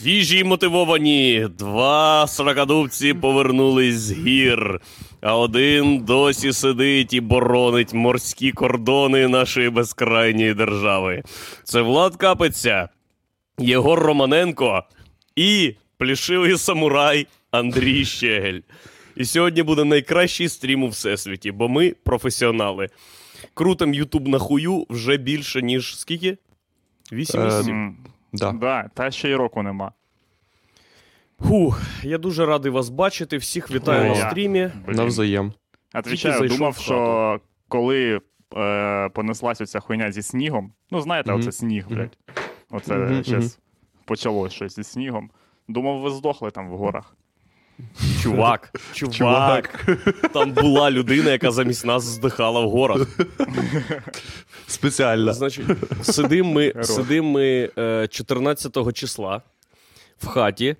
Свіжі й мотивовані. Два сорокадубці повернулись з гір, а один досі сидить і боронить морські кордони нашої безкрайньої держави. Це Влад Капиця, Єгор Романенко і плішивий самурай Андрій Щегель. І сьогодні буде найкращий стрім у всесвіті, бо ми професіонали. Крутим Ютуб на хую вже більше, ніж скільки? Вісім Е, Да. Да, та ще й року нема. Фух, я дуже радий вас бачити. Всіх вітаю О, на я. стрімі. Блін. Навзаєм. Отвічаю, зайшов думав, в хату. що коли е, понеслась оця хуйня зі снігом. Ну, знаєте, Мгм. оце сніг, блядь. Оце Мгм, щас почалось щось зі снігом. Думав, ви здохли там в горах. Чувак, чувак, там була людина, яка замість нас здихала в горах. Спеціально. Значить, сидим ми, сидим ми е, 14 числа в хаті.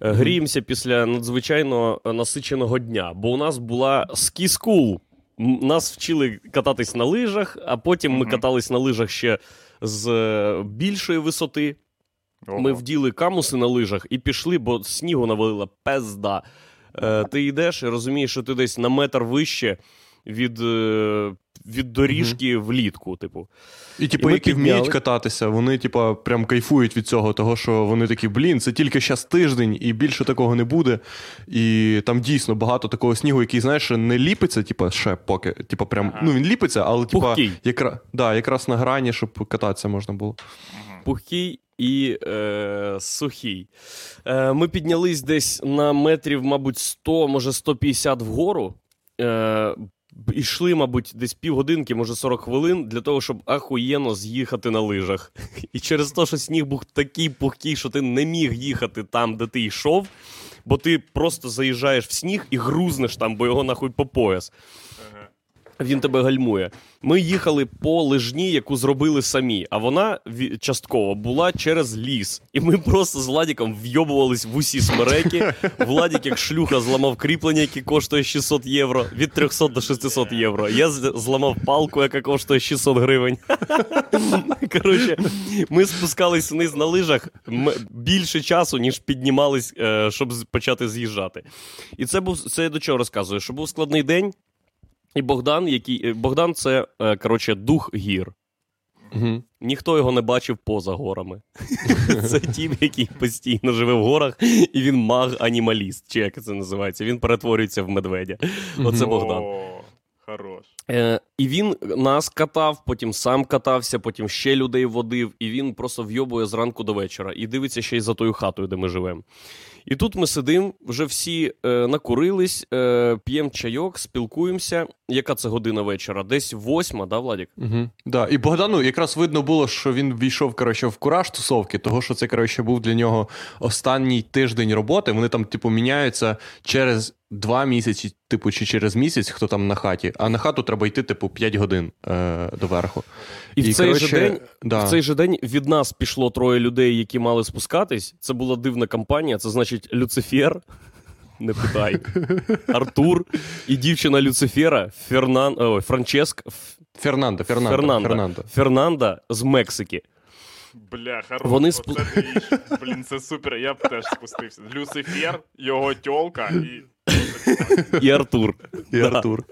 е, Гріємося після надзвичайно е, насиченого дня, бо у нас була ски-скул. Нас вчили кататись на лижах, а потім ми катались на лижах ще з е, більшої висоти. Ого. Ми вділи камуси на лижах і пішли, бо снігу навалила пезда. Е, ти йдеш і розумієш, що ти десь на метр вище від, е, від доріжки влітку. Типу. І, типу, І які вміють кататися, вони, типу, прям кайфують від цього, того, що вони такі, блін, це тільки щас тиждень, і більше такого не буде. І там дійсно багато такого снігу, який, знаєш, не ліпиться, типу, ще поки. Типу, прям, Ага. ну він ліпиться, але типу, якра, да, якраз на грані, щоб кататися можна було. Пухкий і е, сухий. Е, ми піднялись десь на метрів, мабуть, 100, може 150 вгору. Е, Ішли, мабуть, десь півгодинки, може 40 хвилин, для того, щоб ахуєнно з'їхати на лижах. І через те, що сніг був такий пухкий, що ти не міг їхати там, де ти йшов, бо ти просто заїжджаєш в сніг і грузнеш там, бо його нахуй по пояс. Він тебе гальмує. Ми їхали по лижні, яку зробили самі, а вона частково була через ліс. І ми просто з Владіком вйобувались в усі смереки. Владік, як шлюха, зламав кріплення, яке коштує 600 євро, від 300 до 600 євро. Я зламав палку, яка коштує 600 гривень. Коротше, ми спускались вниз на лижах більше часу, ніж піднімались, е, щоб почати з'їжджати. І це був це я до чого розказую, що був складний день. І Богдан, який е, Богдан, це е, коротше дух гір. Угу. Ніхто його не бачив поза горами. Це тіп, який постійно живе в горах, і він маг-анімаліст, чи як це називається. Він перетворюється в медведя. Оце Богдан. Хорош. Е, і він нас катав, потім сам катався, потім ще людей водив, і він просто вйобує зранку до вечора і дивиться ще й за тою хатою, де ми живемо. І тут ми сидимо, вже всі е, накурились, е, п'ємо чайок, спілкуємося. Яка це година вечора? Десь восьма, да, Владік? Угу. Да. І Богдану якраз видно було, що він війшов коротше, в кураж тусовки, того що це коротше, був для нього останній тиждень роботи. Вони там, типу, міняються через два місяці, типу, чи через місяць, хто там на хаті. А на хату треба йти, типу, 5 годин е, доверху. І, в цей коротше, же день да. В цей же день від нас пішло троє людей, які мали спускатись. Це була дивна кампанія. Це значить Люцифер. Не питай. Артур і дівчина Люцифера Фернан... Ой, Франческ Ф- Фернандо, Фернандо, Фернанда. Фернанда з Мексики. Бля, хорош. Вони спу- двіж. Блін, це супер. Я б теж спустився. Люцифер, його тьолка і. І Артур. І Артур.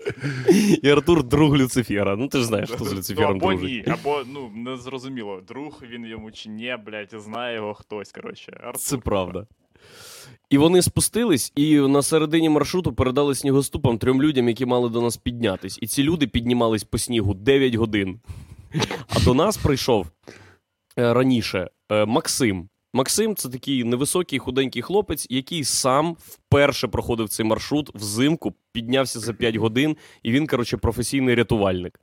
І Артур друг Люцифера. Ну ти ж знаєш, хто з Ну, Люцифером або ні, або ну не зрозуміло, друг він йому чи ні, блядь, знає його хтось. Коротше, Артур. Це правда. І вони спустились, і на середині маршруту передали снігоступам трьом людям, які мали до нас піднятись. І ці люди піднімались по снігу 9 годин. А до нас прийшов раніше е, Максим. Максим це такий невисокий худенький хлопець, який сам вперше проходив цей маршрут взимку, піднявся за 5 годин, і він, коротше, професійний рятувальник.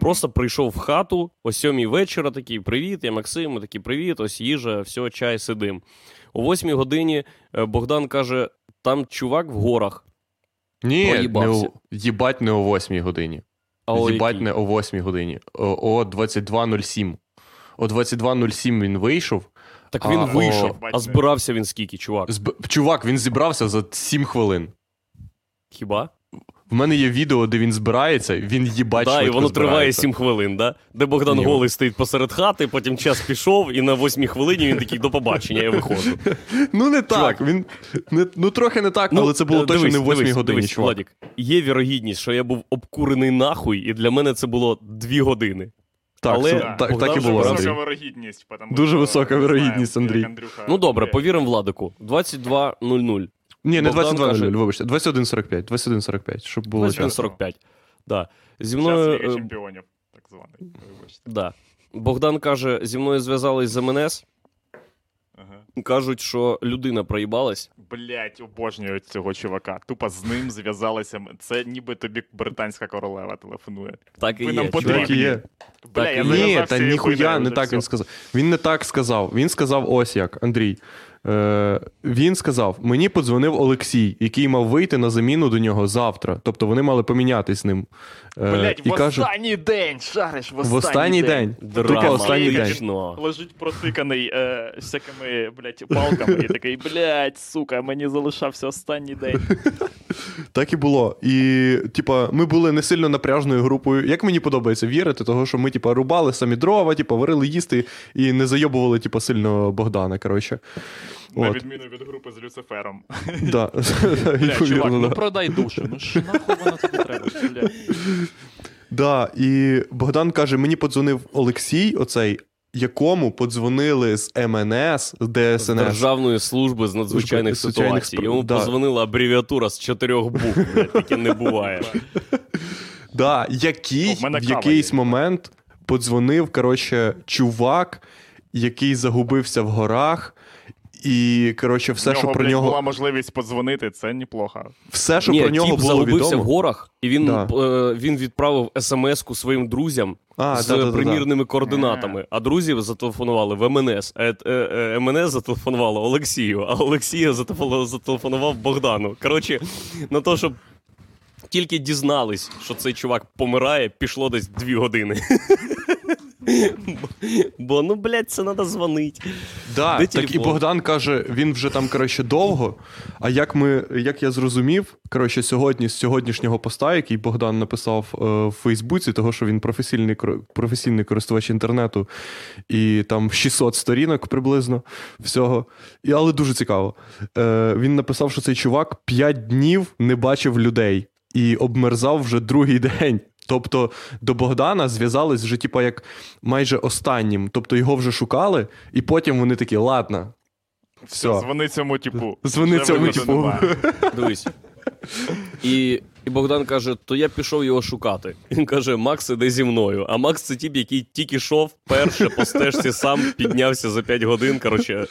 Просто прийшов в хату о сьомій вечора, такий привіт, я Максим, ми такий привіт, ось їжа, все, чай, сидим. О восьмій годині е, Богдан каже: там чувак в горах. Ні, не о, їбать не о 8 годині. А їбать якій? не о 8 годині. О, о 22.07. о 22.07 він вийшов. Так він А, вийшов, о. а збирався він скільки, чувак? Зб... Чувак, він зібрався за 7 хвилин. Хіба? В мене є відео, де він збирається, він їбать Да, і воно триває збирається. 7 хвилин, да? Де Богдан Ні. голий стоїть посеред хати, потім час пішов, і на восьмій хвилині він такий до побачення, я виходжу. Ну не так, він не, ну трохи не так, але це було е, точно не в 8 дивись, годині, дивись, чувак. Владік, є вірогідність, що я був обкурений нахуй, і для мене це було 2 години. Так, але так, Богдан так і вже було, висока Висока Андрій. вирогідність, потому Дуже що висока ми знаємо, вирогідність, як Андрій. Андрюха Ну добре, повіримо Владику. 22.00. Ні, не Богдан 22.00, каже- вибачте, 21.45, 21.45, щоб було чесно. 21.45. Да. Зі Час мною. Ліги е, чемпіонів, так званий. Вибачте. да. Богдан каже: зі мною зв'язались з МНС. Ага. Кажуть, що людина проїбалась. Блять, обожнюю цього чувака. Тупо з ним зв'язалася. Це ніби тобі британська королева телефонує. Так і Ви є. нам чувак. потрібні. Так і є. Бля, Так і я є. Ні, та ніхуя не так він сказав. Він не так сказав. Він сказав ось як, Андрій. Е, він сказав: мені подзвонив Олексій, який мав вийти на заміну до нього завтра. Тобто вони мали помінятись з ним. Е, Блять, в останній день, шариш, в останній, в день. Тупо останній день. Лежить протиканий е, всякими, блять, палками, і такий, блять, сука, мені залишався останній день. Так і було. І, типа, ми були не сильно напряжною групою. Як мені подобається вірити, того, що ми, типа, рубали самі дрова, типа, варили їсти і не зайобували, типа, сильно Богдана. Коротше. На От. відміну від групи з Люцифером. Да. Бля, чувак, ну да. продай душу, ну що нахуй воно тобі треба, бля. Да, і Богдан каже: мені подзвонив Олексій, оцей, якому подзвонили з МНС, з З ДСНС. Державної служби з надзвичайних Служби надзвичайних ситуацій. спр- Йому да. позвонила абревіатура з чотирьох букв, блядь, таке не буває. Да, який О, в мене в кава якийсь є. момент подзвонив, коротше, чувак, який загубився в горах. І, коротше, все, В що про блядь, нього, була можливість подзвонити, це неплохо. все, що Ні, про нього тіп було загубився відомо. в горах, і він, Да. е, він відправив смс-ку своїм друзям А, з да-да-да-да. примірними координатами. А друзі зателефонували в МНС. А е, е, МНС зателефонувало Олексію, а Олексія зателефонував, зателефонував Богдану. Коротше, на те, щоб тільки дізнались, що цей чувак помирає, пішло десь дві години. Бо- ну, блядь, це треба дзвонити. Да, так і? Богдан каже, він вже там, коротше, довго. А як ми, як я зрозумів, коротше, сьогодні з сьогоднішнього поста, який Богдан написав е, в Фейсбуці, того, що він професійний, професійний користувач інтернету, і там 600 сторінок приблизно всього. І, але дуже цікаво. Е, він написав, що цей чувак 5 днів не бачив людей і обмерзав вже другий день. Тобто до Богдана зв'язались вже, типа, як майже останнім. Тобто його вже шукали, і потім вони такі, ладно, все. Дзвони цьому типу. Дзвони Вже цьому типу. Дивись. І, і Богдан каже: то я пішов його шукати. Він каже: Макс іде зі мною. А Макс це тіп, який тільки йшов перше по стежці сам піднявся за 5 годин. Коротше,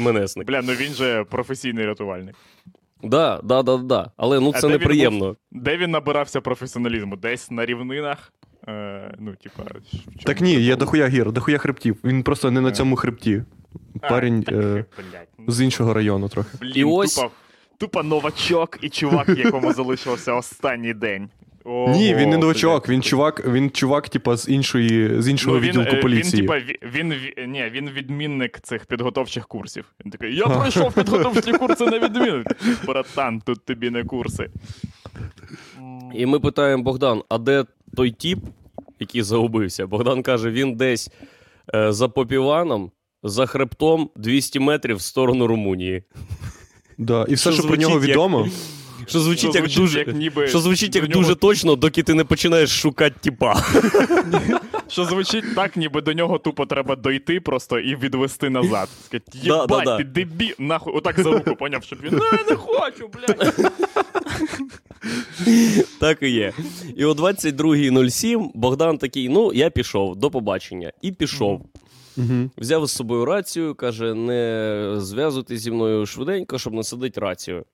МНСник. Бля, ну він же професійний рятувальник. Да, да, да, да. Але ну А це де він неприємно. Де він набирався професіоналізму? Десь на рівнинах. Е, ну, типа, Так ні, є дохуя гір, дохуя хребтів. Він просто не на цьому хребті. А, Парень так, е, блядь, ну, з іншого району трохи. Блін, І ось- тупо, тупо новачок і чувак, якому залишився останній день. Ого, Ні, він не новачок, він чувак, він чувак, типа, з іншої, з іншого Ну, він, відділку е, поліції. Він, типа, ві- він, ві- ні, він відмінник цих підготовчих курсів. Він такий, я пройшов підготовчі курси на відмінник. Братан, тут тобі не курси. І ми питаємо Богдан: а де той тіп, який загубився? Богдан каже: він десь е, за Попіваном, за хребтом 200 метрів в сторону Румунії. Да. І все, Що що, про нього звучить як- відомо, Що звучить як звучить, дуже. як ніби Що звучить як нього- дуже точно, доки ти не починаєш шукати тіпа. Що звучить так, ніби до нього тупо треба дойти просто і відвести назад. Сказати, єбать, да, да. ти дебі, нахуй, отак за руку поняв, щоб він, не, не хочу, блядь. Так і є. І о 22.07 Богдан такий: ну, я пішов, до побачення. І пішов. Угу. Взяв з собою рацію, каже: не зв'язуйтесь зі мною швиденько, щоб не садити рацію.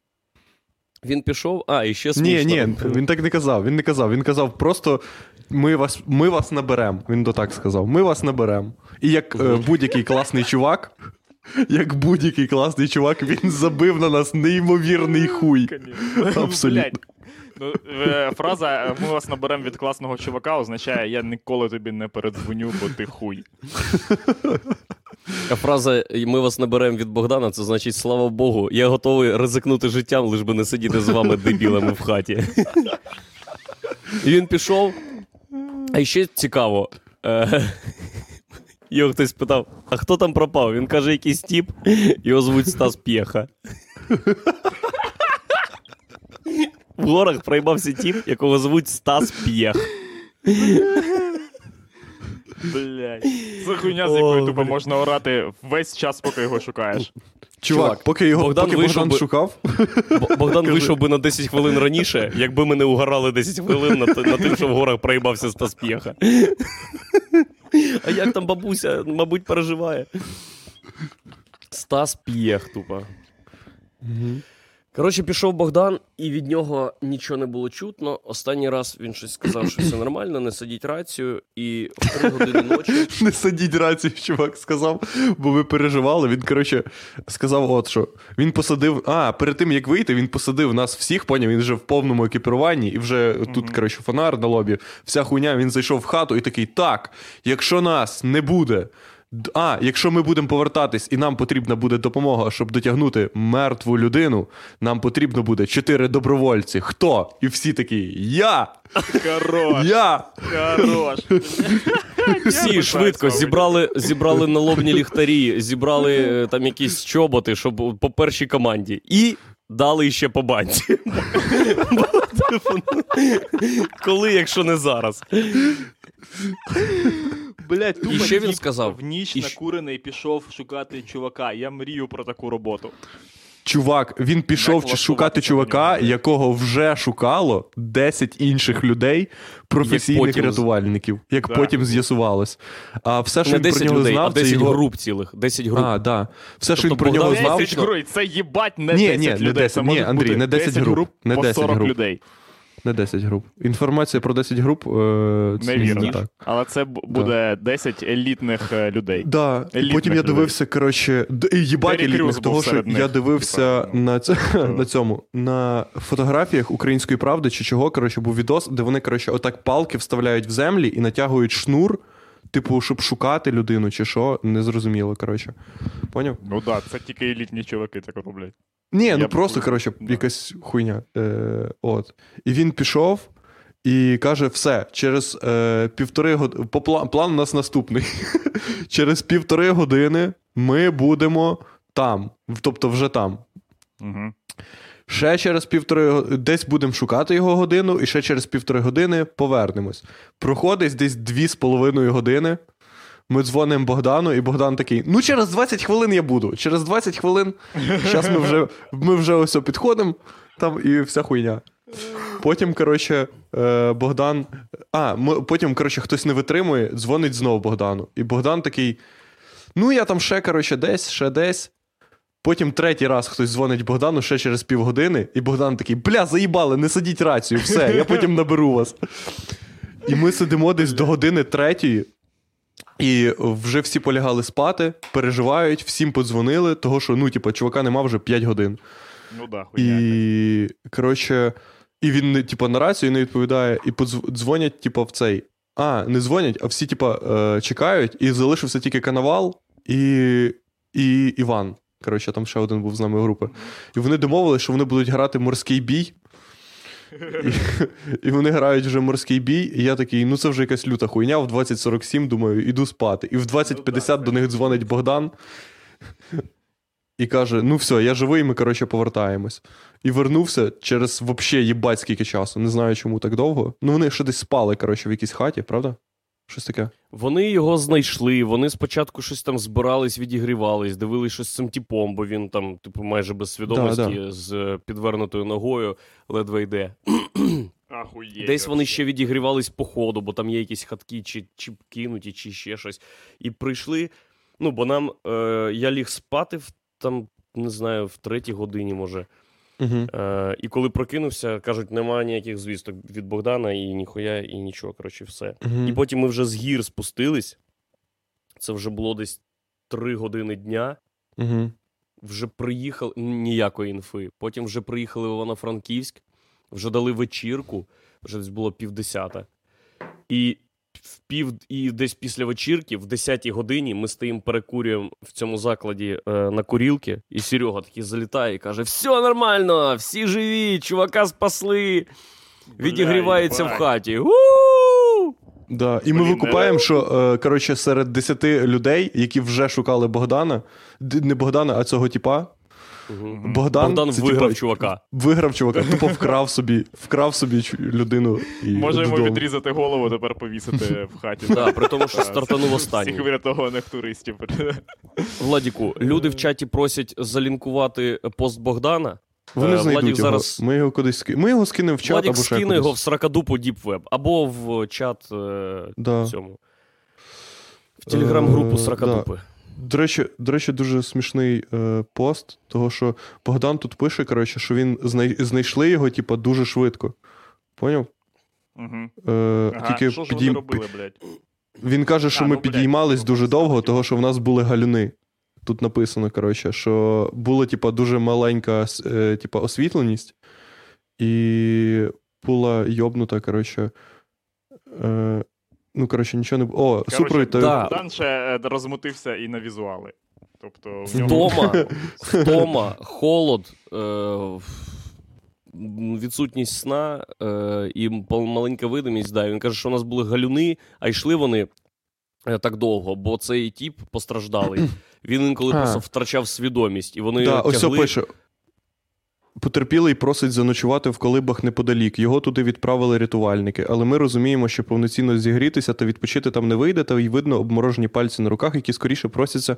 Він пішов, а, і ще Ні, смішно. ні, він так не казав. Він не казав. Він казав просто: ми вас, ми вас наберемо. Він до так сказав: ми вас наберемо. І як е, будь-який класний чувак, як будь-який класний чувак, він забив на нас неймовірний хуй. Абсолютно. Ну, е, фраза ми вас наберемо від класного чувака означає я ніколи тобі не передзвоню, бо ти хуй. А фраза Ми вас наберемо від Богдана, це значить, слава Богу, я готовий ризикнути життям, лиш би не сидіти з вами дебілами в хаті. І він пішов. А ще цікаво. е, Його хтось питав, а хто там пропав? Він каже, якийсь тіп, його звуть Стас П'єха. В горах проїбався тіп, якого звуть Стас П'єх. Блядь. Це хуйня, з якою тупо можна орати весь час, поки його шукаєш. Чувак, Чувак, поки його Богдан поки вийшов Богдан би- шукав, Бо- Богдан вийшов би на 10 хвилин раніше, якби ми не угорали 10 хвилин на, на тим, що в горах проїбався Стас П'єха. А як там бабуся, мабуть, переживає. Стас П'єх, тупо. Коротше, пішов Богдан, і від нього нічого не було чутно. Останній раз він щось сказав, що все нормально, не садіть рацію, і в 3 години ночі. не садіть рацію, чувак сказав, бо ви переживали. Він, коротше, сказав, от що. Він посадив. А, перед тим як вийти, він посадив нас всіх, поняв, він вже в повному екіпіруванні, і вже тут, коротше, фонар на лобі, вся хуйня, він зайшов в хату і такий: так, якщо нас не буде. А, якщо ми будемо повертатись і нам потрібна буде допомога, щоб дотягнути мертву людину, нам потрібно буде чотири добровольці. Хто? І всі такі: Я! Хорош, Я! хорош. Всі швидко зібрали, зібрали налобні ліхтарі, зібрали е, там якісь чоботи, щоб по першій команді. І дали ще по ну, Коли, якщо не зараз. Блять, І ще він сказав, В ніч і щ- накурений пішов шукати чувака. Я мрію про таку роботу. Чувак, він пішов влаштуватися шукати до чувака, нього? якого вже шукало 10 інших людей, професійних потім з- рятувальників, як Да. потім з'ясувалось. А все, що Не він про 10 нього людей, а знав, це 10 його... груп цілих. 10 груп. А, да. Все, що він Тобто про нього Богдан знав. 10 груп, це їбать не Ні, 10 ні, не людей. 10, це ні, може Андрій, бути не 10 груп, не по 10 40 груп. людей. Не 10 груп. Інформація про 10 груп. Е, це Не вірно. так. Але це буде 10 елітних е, людей. Да, Елітних потім я людей. дивився, коротше, д- їбать елітних, того, що серед я дивився Типа, ну, на, це, на цьому, на фотографіях української правди чи чого, коротше, був відос, де вони, коротше, отак палки вставляють в землі і натягують шнур, типу, щоб шукати людину, чи що, незрозуміло, коротше. Поняв? Ну так, це тільки елітні чуваки так роблять. Ні, ну просто, коротше, якась хуйня. Е, от. І він пішов. І каже: все, через е, півтори години. План, план у нас наступний. через півтори години ми будемо там. Тобто вже там. Угу. Ще через півтори го- десь будемо шукати його годину, і ще через півтори години повернемось. Проходить десь дві з половиною години. Ми дзвонимо Богдану, і Богдан такий: ну, через 20 хвилин я буду. Через 20 хвилин. Зараз ми вже, ми вже ось підходимо, там і вся хуйня. Потім, коротше, е, Богдан. А, потім, коротше, хтось не витримує, дзвонить знову Богдану. І Богдан такий: ну, я там ще, коротше, десь, ще десь. Потім третій раз хтось дзвонить Богдану ще через півгодини, і Богдан такий: бля, заїбали, не садіть рацію, все, я потім наберу вас. І ми сидимо десь до години третьої, і вже всі полягали спати, переживають, всім подзвонили, того що, ну, типу, чувака нема вже 5 годин. Ну да, хуйня. І, коротше, і він, типу, на рацію не відповідає, і подзв- дзвонять, типу, в цей. А, не дзвонять, а всі, типу, е, чекають, і залишився тільки Коновал і, і Іван. Коротше, там ще один був з нами групи. І вони домовилися, що вони будуть грати морський бій. І, і вони грають вже морський бій, і я такий, ну це вже якась люта хуйня. В 20.47, думаю, іду спати. І в 20.50 до них дзвонить Богдан і каже: ну все, я живий, ми, коротше, повертаємось. І вернувся через вообще їбать скільки часу. Не знаю, чому так довго. Ну, вони ще десь спали, коротше, в якійсь хаті, правда? Щось таке. Вони його знайшли, вони спочатку щось там збирались, відігрівались, дивились щось з цим типом, бо він там, типу, майже без свідомості Да, з е, підвернутою ногою ледве йде. Ахуєть. Десь вони вообще. ще відігрівались по ходу, бо там є якісь хатки, чи, чи кинуті, чи ще щось. І прийшли. Ну, бо нам е, я ліг спати в там, не знаю, в третій годині, може. Угу. Е, і коли прокинувся, кажуть, немає ніяких звісток від Богдана, і ніхуя, і нічого, коротше, все. І потім ми вже з гір спустились. Це вже було десь три години дня. Угу. Вже приїхали ніякої інфи. Потім вже приїхали в Івано-Франківськ. вже дали вечірку, вже десь було півдесята. І в пів і десь після вечірки, в 10-й годині, ми стоїмо перекурюємо в цьому закладі е, на курілки, і Серега такий залітає і каже: все нормально, всі живі, чувака спасли. Відігрівається в хаті. У! Да. І ми викупаємо, що е, коротше, серед 10 людей, які вже шукали Богдана, не Богдана, а цього типа, Мгм. Богдан, Богдан це, виграв типа, чувака. Виграв чувака, тупо вкрав собі, вкрав собі людину. І Може йому відрізати голову, тепер повісити в хаті. Да, при тому, що стартанув Всіх врятованих туристів. Владіку, люди в чаті просять залінкувати пост Богдана. Вони Е, знайдуть його. зараз- Ми його кудись ски... Ми його скинемо в чат Владік або ще скине його в сракадупу Діпвеб або в чат е, Да. цьому. В телеграм-групу Е, Сракадупи. До речі, до речі, дуже смішний е, пост, того що Богдан тут пише, коротше, що він знай... знайшли його, типа, дуже швидко. Поняв? Мгм. Е, Ага, тільки що ж підійм- вони робили, блядь? Він каже, що А, ми ну, блядь, підіймались ну, дуже просто довго, того що в нас були галюни. Тут написано, коротше, що була, типа, дуже маленька е, типа, освітленість, і була йобнута, коротше. Е, ну, коротше, нічого не було. О, супровід. та- да. Богдан ще е, розмутився і на візуали. Тобто в нього Втома, втома, холод, е, відсутність сна е, і маленька видимість. Да. Він каже, що у нас були галюни, а йшли вони е, так довго, бо цей тіп постраждалий. Він інколи А. просто втрачав свідомість, і вони Да, тягли... це пише. Потерпілий просить заночувати в колибах неподалік. Його туди відправили рятувальники, але ми розуміємо, що повноцінно зігрітися та відпочити там не вийде, та й видно обморожені пальці на руках, які скоріше просяться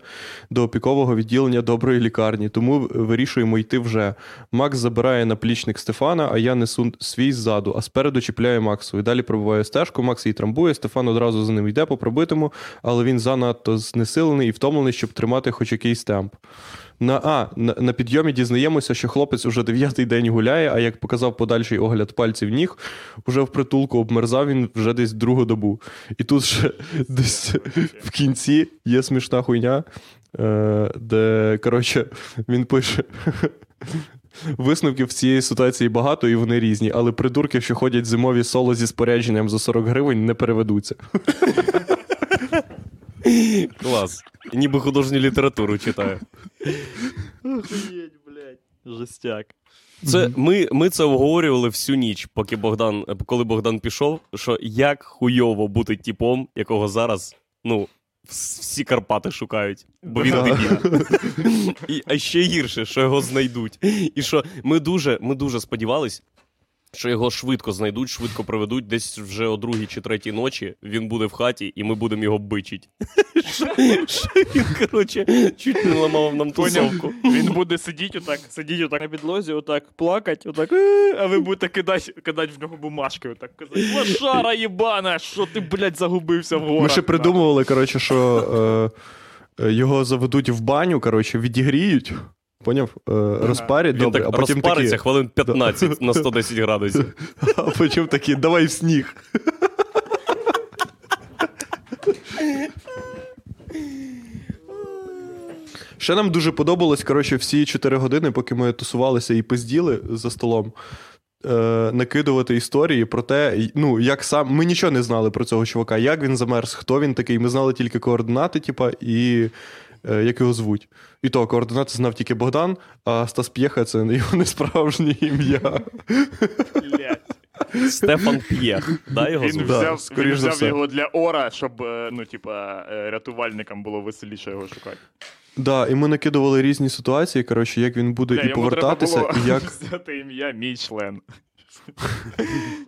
до опікового відділення доброї лікарні. Тому вирішуємо йти вже. Макс забирає наплічник Стефана, а я несу свій ззаду, а спереду чіпляє Максу. І далі пробиває стежку, Макс її трамбує, Стефан одразу за ним йде по пробитому, але він занадто знесилений і втомлений, щоб тримати хоч якийсь темп. На, а, на, на підйомі дізнаємося, що хлопець уже дев'ятий день гуляє, а як показав подальший огляд пальців ніг, уже в притулку обмерзав він вже десь другу добу. І тут ще десь в кінці є смішна хуйня, е, де, коротше, він пише. Висновків з цієї ситуації багато і вони різні, але придурки, що ходять зимові соло зі спорядженням за 40 гривень, не переведуться. Клас. Ніби художню літературу читаю. Охуєть, блядь. Жестяк. Це ми, ми це обговорювали всю ніч, поки Богдан, коли Богдан пішов, що як хуйово бути типом, якого зараз, ну, всі Карпати шукають, бо він дебіл. І, а ще гірше, що його знайдуть. І що ми дуже, ми дуже сподівались, що його швидко знайдуть, швидко приведуть, десь вже о другій чи третій ночі він буде в хаті, і ми будемо його бичить. Він, коротше, чуть не ламав нам тусовку. Він буде сидіти отак, сидіти отак на підлозі, отак плакати, отак, «Е», а ви будете кидати, кидати в нього бумажки, отак казати, лошара єбана, що ти, блядь, загубився в горах. Ми ще придумували, коротше, що е, е, його заведуть в баню, коротше, відігріють. Поняв? Е, розпарять, Він добре, так а потім розпариться такі, хвилин 15 на 110 градусів. а потім такі, давай в сніг. Ще нам дуже подобалось, коротше, всі 4 години, поки ми тусувалися і пизділи за столом. Е, накидувати історії про те, ну, як сам. Ми нічого не знали про цього чувака, як він замерз, хто він такий. Ми знали тільки координати, типа, і як його звуть. І то, координати знав тільки Богдан, а Стас П'єха це його несправжнє ім'я. Стефан П'єх. Да, його Він звуть? Да, взяв, скоріш він за взяв все. його для Ора, щоб, е, ну, типа, е, рятувальникам було веселіше його шукати. Да, і ми накидували різні ситуації, коротше, як він буде Бля, і йому повертатися, треба було і як. взяти ім'я мій член.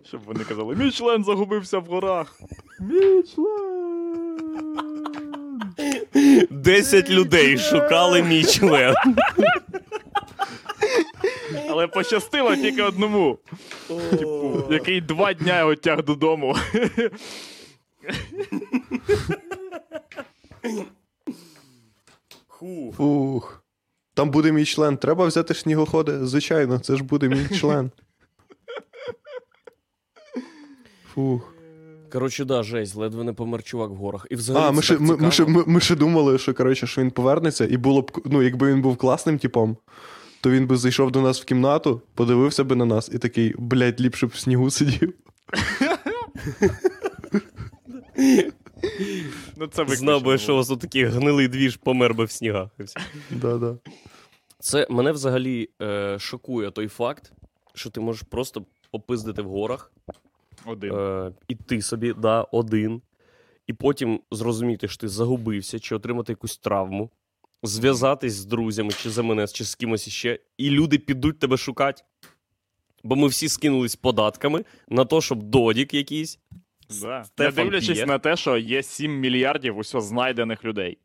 Щоб вони казали, мій член загубився в горах. Мій член. Десять людей шукали мій член. Але пощастило тільки одному, типу, який два дня його тяг додому. Фух. Там буде мій член. Треба взяти снігоходи? Звичайно, це ж буде мій член. Фух. Коротше, да, жесть, ледве не помер чувак в горах. І взагалі А, ми ще, ми, ми, ще, ми, ми ще думали, що, коротше, що він повернеться, і було б, ну, якби він був класним типом, то він би зайшов до нас в кімнату, подивився би на нас і такий, блядь, ліпше б в снігу сидів. Ну, це Знав би, що у вас тут такий гнилий двіж помер би в снігах. Да-да. Це мене взагалі е, шокує той факт, що ти можеш просто попиздити в горах. Один. е, іти собі, да, один, і потім зрозуміти, що ти загубився, чи отримати якусь травму, зв'язатись з друзями, чи за мене, чи з кимось іще, і люди підуть тебе шукати. Бо ми всі скинулись податками на те, щоб додік якийсь. Да. Не дивлячись п'є. на те, що є 7 мільярдів усього знайдених людей.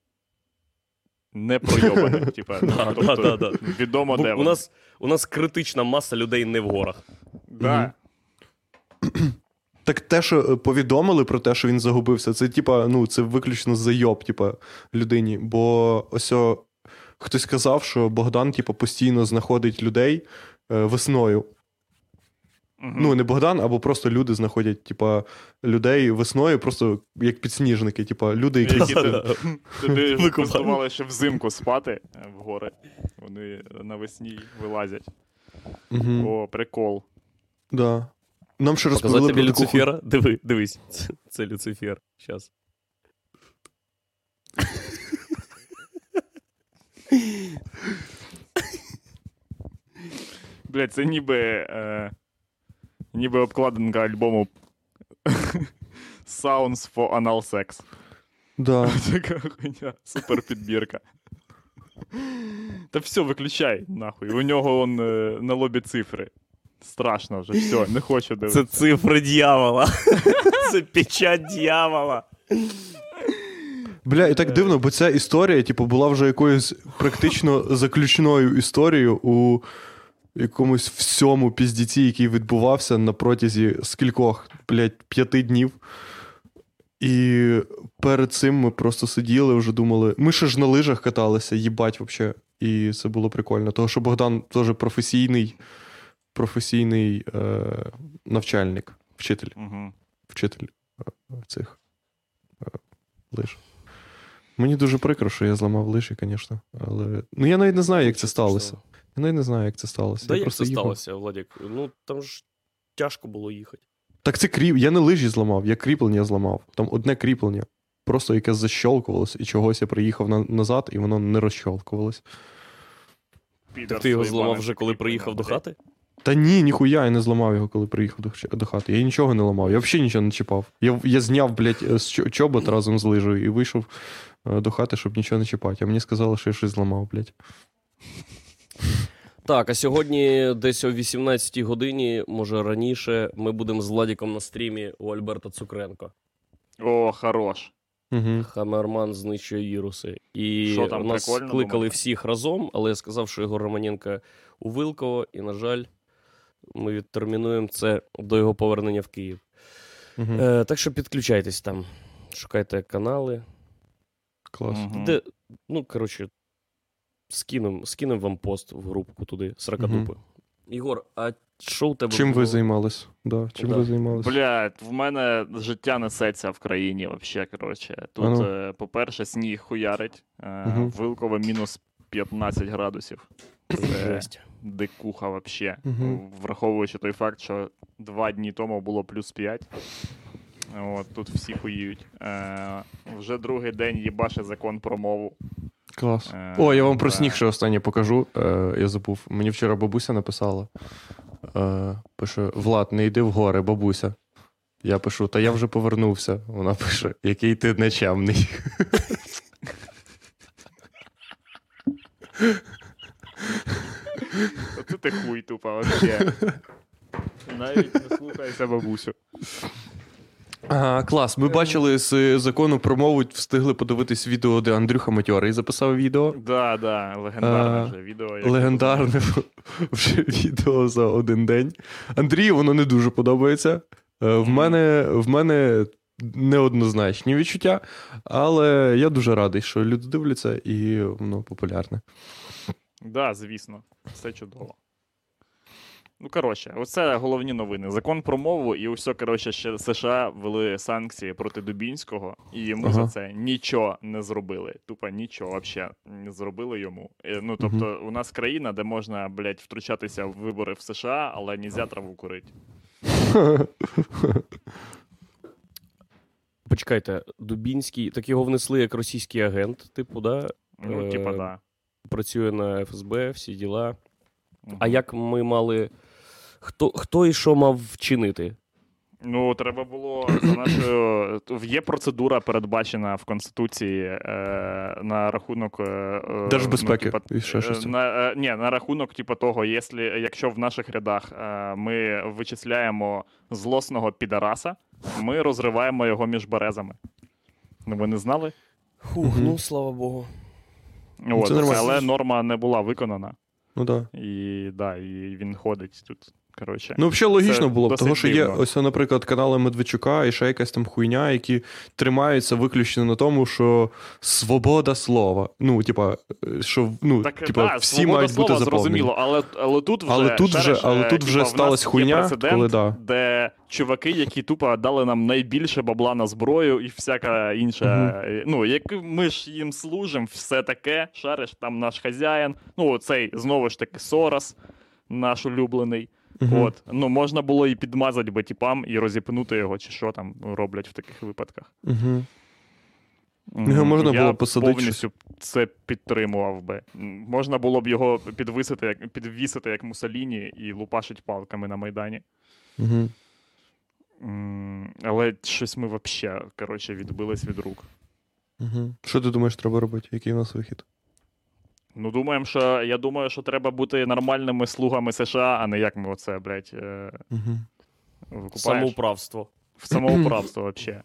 Не пройобаних, типа. тобто, да, да, Відомо, де у нас, у нас критична маса людей не в горах. Да. Так те, що е, повідомили про те, що він загубився, це типа, ну, це виключно зайоб, типа, людині. Бо ось о, хтось сказав, що Богдан, типа, постійно знаходить людей е, весною. Мгм. Ну, не Богдан, або просто люди знаходять, типа, людей весною, просто як підсніжники, типа, люди, які. Туди Викупали. ще взимку спати е, в гори. Вони навесні вилазять. О, прикол. да. Нам ще Показати розповіли тобі про таку хуй- Люцифера? Диви, дивись. Це, це Люцифер. Щас. Блять, це ніби. Е, ніби обкладинка альбому Sounds for Anal Sex. Да. Така хуйня, супер підбірка. Та все, виключай, нахуй. У нього он, е, на лобі цифри. Страшно вже, все, не хочу дивитися. Це цифри дьявола. Це печать дьявола. Бля, і так дивно, бо ця історія, типу, була вже якоюсь практично заключною історією у якомусь всьому піздіці, який відбувався на протязі скількох, блядь, п'яти днів. І перед цим ми просто сиділи, вже думали. Ми ще ж на лижах каталися, їбать вообще. І це було прикольно. Того, що Богдан теж професійний, професійний е, навчальник, вчитель, Угу. вчитель е, цих е, лиж. Мені дуже прикро, що я зламав лижі, звісно. Але. Ну я навіть не знаю, як це сталося. Я навіть не знаю, як це сталося. Да я як просто це їхав. сталося, Владик? Ну там ж тяжко було їхати. Так це кріп. Я не лижі зламав, я кріплення зламав. Там одне кріплення. Просто яке защолкувалось, і чогось я приїхав на- назад, і воно не розщолкувалось. Так ти його зламав вже, коли приїхав до хати? Та ні, ніхуя, я не зламав його, коли приїхав до, до хати. Я нічого не ламав, я взагалі нічого не чіпав. Я, я зняв, блядь, з чобот разом з лижею і вийшов е, до хати, щоб нічого не чіпати. А мені сказали, що я щось зламав, блядь. Так, а сьогодні десь о 18-й годині, може раніше, ми будемо з Владіком на стрімі у Альберта Цукренко. О, хорош. Угу. Хамерман знищує віруси. І Що там, нас кликали думаєте? всіх разом, але я сказав, що Ігор Романенко у Вилково, і, на жаль, ми відтермінуємо це до його повернення в Київ. Угу. Е, так що підключайтесь там, шукайте канали. Клас. Мгм. Де, ну, коротше, скинем, скинем вам пост в групку туди, сракадупи. Ігор, а що у тебе Чим ви займались? Да, чим Да. ви займались? Блядь, в мене життя несеться в країні вообще, коротше. Тут, Ану. е, по-перше, сніг хуярить. Е, Мгм. Вилково мінус 15 градусів. Це Жесть. дикуха вообще. Мгм. Враховуючи той факт, що два дні тому було плюс 5. От, тут всі хуїють. Е, вже другий день їбаше закон про мову. Клас. Е, О, я вам про сніг ще останнє покажу. Е, я забув. Мені вчора бабуся написала. Е, пише: Влад, не йди в гори, бабуся. Я пишу, та я вже повернувся. Вона пише, який ти нечемний. Оце ти хуй тупо вообще. Навіть не слухайся бабусю. Ага, клас. Ми бачили з закону про мову, встигли подивитись відео, де Андрюха Матьорий записав відео. Да, да, легендарне А, вже відео. Легендарне вже відео за один день. Андрію воно не дуже подобається. Е, В мене, в мене неоднозначні відчуття, але я дуже радий, що люди дивляться і воно популярне. Да, звісно, все чудово. Ну, коротше, оце головні новини. Закон про мову, і усе, коротше, ще США ввели санкції проти Дубінського, і йому Ага. за це нічого не зробили. Тупо нічого взагалі не зробили йому. Е, Ну, тобто, у нас країна, де можна, блядь, втручатися в вибори в США, але нельзя траву курити. Почекайте, Дубінський, так його внесли як російський агент, типу, да? Ну, Е, типа, да. Працює на ФСБ, всі діла. А як ми мали. Хто, хто і що мав вчинити? Ну, треба було за нашою. Є процедура передбачена в Конституції е, на рахунок. Е, е, Держбезпеки Ну, типа, і ще щось. е, на, е, ні, на рахунок, типу, того, якщо, якщо в наших рядах е, ми вичисляємо злосного підараса, ми розриваємо його між березами. Ну, ви не знали? Фух, Мгм. ну слава Богу. От, це але норма не була виконана. Ну так. І, да, і він ходить тут. Коротше. Ну, взагалі логічно було б, тому що є дивно. ось, наприклад, канали Медведчука і ще якась там хуйня, які тримаються виключно на тому, що свобода слова. Ну, типа, що ну, Так, типа, да, всі мають слова, бути заповнені. зрозуміло, але, але тут вже, Але тут вже- але е, тут вже в нас сталась є хуйня, прецедент, коли да. де чуваки, які тупо дали нам найбільше бабла на зброю і всяка інша. Е, Ну, як ми ж їм служимо, все таке, шариш, там наш хазяїн. Ну, цей знову ж таки Сорос, наш улюблений. Мгм. От. Ну, можна було і підмазати би тіпам і розіпнути його, чи що там роблять в таких випадках. Угу. Його можна я було посадити повністю це підтримував би. Можна було б його підвисити, як підвісити як Мусоліні і лупашить палками на Майдані. Угу. Але щось ми взагалі, коротше, відбились від рук. Угу. Що ти думаєш, треба робити? Який у нас вихід? Ну, думаємо, що я думаю, що треба бути нормальними слугами США, а не як ми оце, блядь, е, Угу. викупаєш. Самоуправство. В самоуправство взагалі.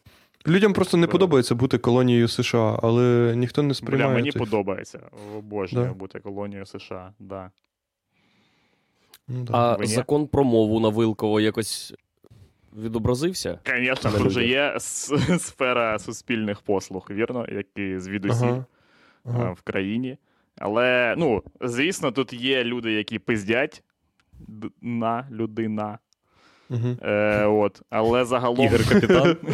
Людям просто не Е. подобається бути колонією США, але ніхто не Бля, мені цих- подобається. Обожнюю Да. бути колонією США. Да. Ну, да. А Ви ні? закон про мову на Вилково якось відобразився? Звісно, тут же є сфера суспільних послуг, вірно, які звідусіль Ага. Ага. в країні. Але, ну, звісно, тут є люди, які пиздять на людина. Угу. Е, от. Але загалом. Ігор Капітан.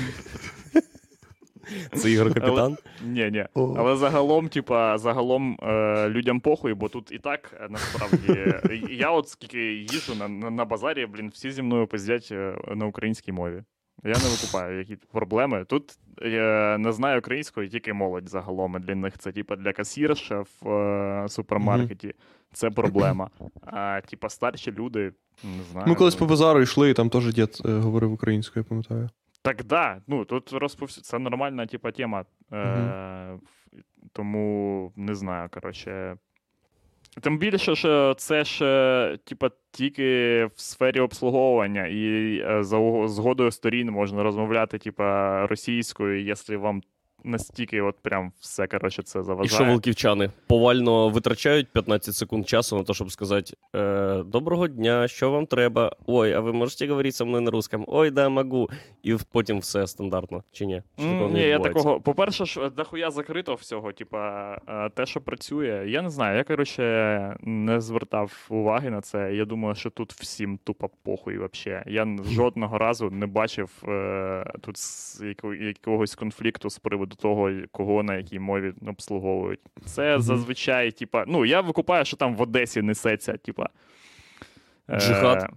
Це Ігор Капітан. Ні, ні. Але загалом, типа, загалом е, людям похуй, бо тут і так е, насправді. е, я от скільки їжу на, на, на базарі, блін, всі зі мною пиздять е, на українській мові. Я не викупаю, які проблеми. Тут е, не знаю української, тільки молодь загалом. Для них це, типа, для касірша в е, супермаркеті. Це проблема. А типа старші люди, не знаю. Ми колись по базару йшли, і там теж дід е, говорив українською, я пам'ятаю. Так, да. Ну, тут розповсю... це нормальна, типа, тема. Е, Тому не знаю, коротше. Тим більше, що це ж, типа, тільки в сфері обслуговування, і е, за згодою сторін можна розмовляти, типа, російською, якщо вам настільки от прям все, коротше, це І заважає. що волківчани повально витрачають 15 секунд часу на те, щоб сказати: е, Доброго дня, що вам треба? Ой, а ви можете говорити зі мною на русском? Ой, да, могу. І потім все стандартно, чи ні? Такого не Ні, я такого. По-перше, ж дохуя закрито всього. Типа, е, те, що працює. Я не знаю, я коротше не звертав уваги на це. Я думаю, що тут всім тупо похуй вообще. Я жодного разу не бачив е, тут якогось конфлікту з приводу того, кого на якій мові обслуговують. Це зазвичай, типа, ну я викупаю, що там в Одесі несеться, типа. е, Джихад?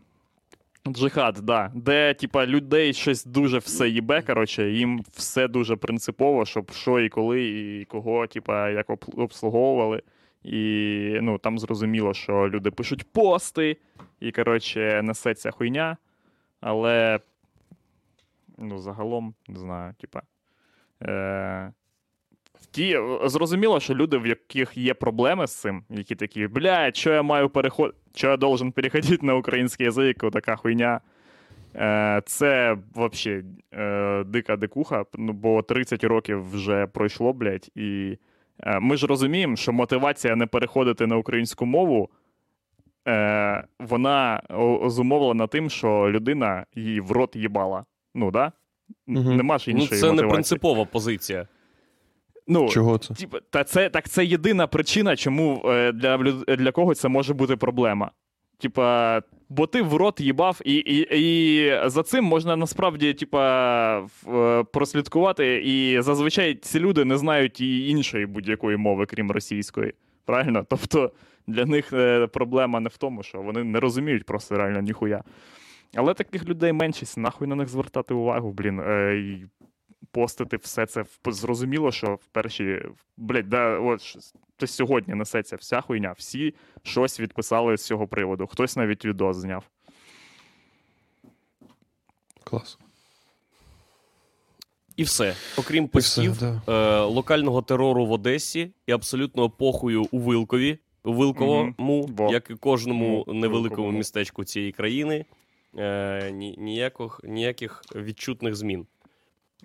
Джихад, да. Де, типа, людей щось дуже все їбе, коротше, їм все дуже принципово, щоб що і коли, і кого, типа, як обслуговували. І ну, там зрозуміло, що люди пишуть пости, і, коротше, несеться хуйня. Але, ну, загалом, не знаю, типа. Е- Ті, зрозуміло, що люди, в яких є проблеми з цим, які такі, блядь, що я маю переход... що я должен переходити на український язик, така хуйня. Е, це взагалі е, дика дикуха, ну, бо 30 років вже пройшло, блядь, і е, ми ж розуміємо, що мотивація не переходити на українську мову, е, вона зумовлена тим, що людина її в рот їбала. Ну, да? Мгм. Нема ж Ну, іншої це не принципова позиція. Ну, Чого це? Типа, та це так це єдина причина, чому е, для, для когось це може бути проблема. Типа, бо ти в рот їбав, і, і, і за цим можна насправді, типа, в- е, прослідкувати. І зазвичай ці люди не знають і іншої будь-якої мови, крім російської. Правильно? Тобто для них е, проблема не в тому, що вони не розуміють просто реально ніхуя. Але таких людей меншість, нахуй на них звертати увагу, блін. Е, і постити все це зрозуміло, що в перші. Блять, да, от то сьогодні несеться вся хуйня. Всі щось відписали з цього приводу. Хтось навіть відос зняв. Клас. І все. Окрім І все, да. е, локального терору в Одесі і абсолютного похую у Вилкові, у Вилковому, Во. як і кожному невеликому Вилковому. містечку цієї країни. Е, ніяких, ніяких відчутних змін.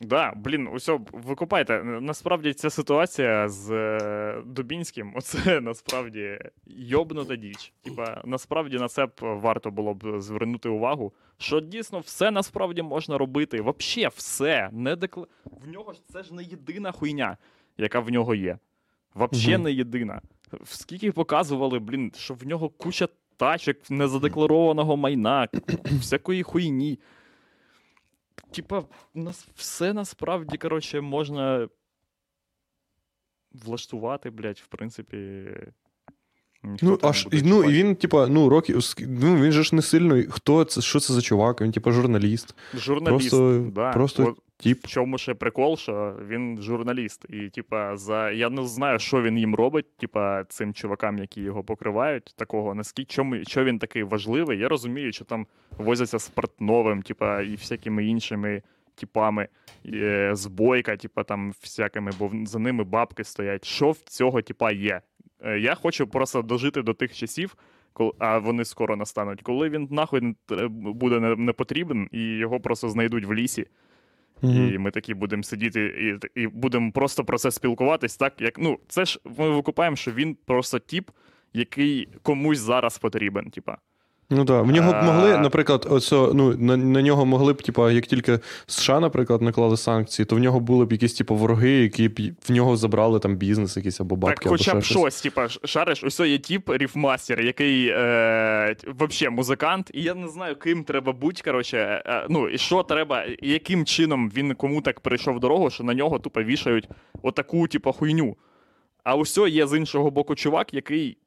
Да, блін, усе, викупайте. Насправді ця ситуація з е, Дубінським, оце насправді йобнута діч. Типа, насправді на це б варто було б звернути увагу, що дійсно все насправді можна робити. Вообще все. Не декла... В нього ж це ж не єдина хуйня, яка в нього є. Вообще Мгм. не єдина. Скільки показували, блін, що в нього куча тачок незадекларованого майна, всякої хуйні. Типа, нас все насправді, коротше, можна влаштувати, блядь, в принципі. ніхто Ну, аж, і- ну, і він, типа, ну, років, ну, він же ж не сильно. Хто це, що це за чувак? Він, типа, журналіст. Журналіст. просто- да. просто От Тіп. в чому ще прикол, що він журналіст. І, типа, за я не знаю, що він їм робить, типа, цим чувакам, які його покривають, такого наскільки чому, що він такий важливий. Я розумію, що там возяться з портновим, типа, і всякими іншими типами, е, з бойка, типа там всякими, бо за ними бабки стоять. Що в цього типа є? Е, Я хочу просто дожити до тих часів. А вони скоро настануть, коли він нахуй буде не, не потрібен, і його просто знайдуть в лісі, і ми такі будемо сидіти і, і будемо просто про це спілкуватись, так як ну, це ж ми викупаємо, що він просто тіп, який комусь зараз потрібен. Типа. Ну так, в нього б могли, наприклад, оцо, ну, на, на нього могли б, типа, як тільки США, наприклад, наклали санкції, то в нього були б якісь, типу, вороги, які б в нього забрали там бізнес якийсь або бабки, так, хоча або б щось. типа, шариш, ось є тіп ріфмастер, який е, вообще музикант, і я не знаю, ким треба бути. Коротше, е, ну і що треба, яким чином він кому так перейшов дорогу, що на нього тупо вішають отаку, типу, хуйню. А ось є з іншого боку чувак, який.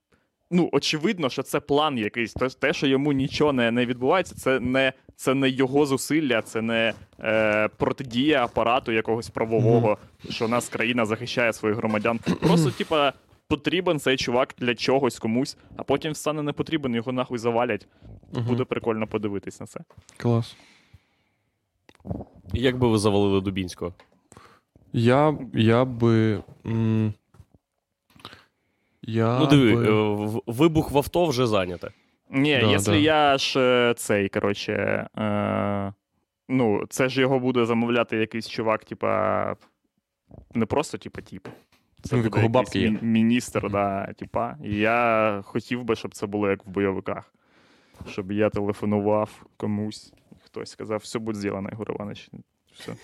Ну, очевидно, що це план якийсь. Те, те що йому нічого не, не відбувається, це не, це не його зусилля, це не е, протидія апарату якогось правового, що нас країна захищає своїх громадян. Просто, типа, потрібен цей чувак для чогось комусь, а потім стане не потрібен, його нахуй завалять. Буде прикольно подивитись на це. Клас. Як би ви завалили Дубінського? Я, я би. М, я ну, диви, би... е, в- вибух в авто вже зайняте. Ні, Да, якщо да. я ж цей, коротше. Е, ну, це ж його буде замовляти якийсь чувак, типа. Не просто, типа, тіп. Це Ну, буде якого бабки є. мі- міністр, да, типа. І я хотів би, щоб це було як в бойовиках. Щоб я телефонував комусь, хтось сказав, все буде зроблено, Ігор Іванович. Все.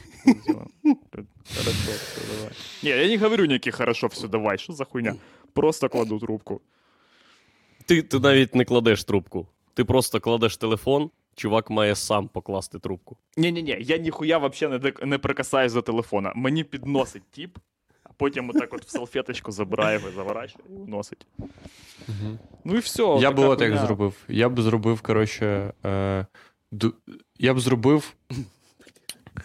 Хорошо, все, давай. Ні, я не говорю ніяких хорошо, все, давай. Що за хуйня? Просто кладу трубку. Ти, ти навіть не кладеш трубку. Ти просто кладеш телефон, чувак має сам покласти трубку. Ні-ні-ні, я ніхуя вообще не, не прикасаюсь до телефона. Мені підносить тіп, а потім отак от в салфеточку забирає, заворачує і вносить. Мгм. Ну і все. Я така би от як зробив. Я б зробив, коротше. Е, ду... Я б зробив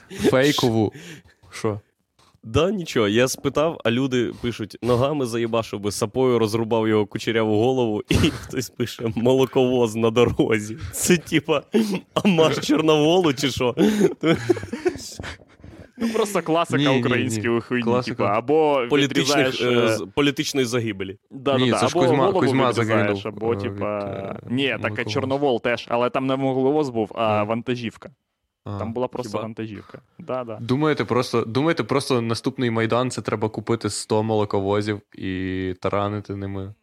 фейкову. Що? Да, нічого, я спитав, а люди пишуть: ногами заїбашив би, сапою розрубав його кучеряву голову, і хтось пише молоковоз на дорозі. Це типа амаш Чорноволу чи що? Ну просто класика Ні, ні, української ні. хуйні. Класика. Типа, або Політичних, відрізаєш, е, е, політичної загибелі. Да, Ні, да, це да. ж Або Кузьма- голову Кузьма відрізаєш, або, е, типа. від, е, Ні, так. Чорновол теж, але там не молоковоз був, а А. вантажівка. А. Там була просто хіба? вантажівка. Да, да. Думаєте, просто, думаєте, просто наступний майдан це треба купити 100 молоковозів і таранити ними.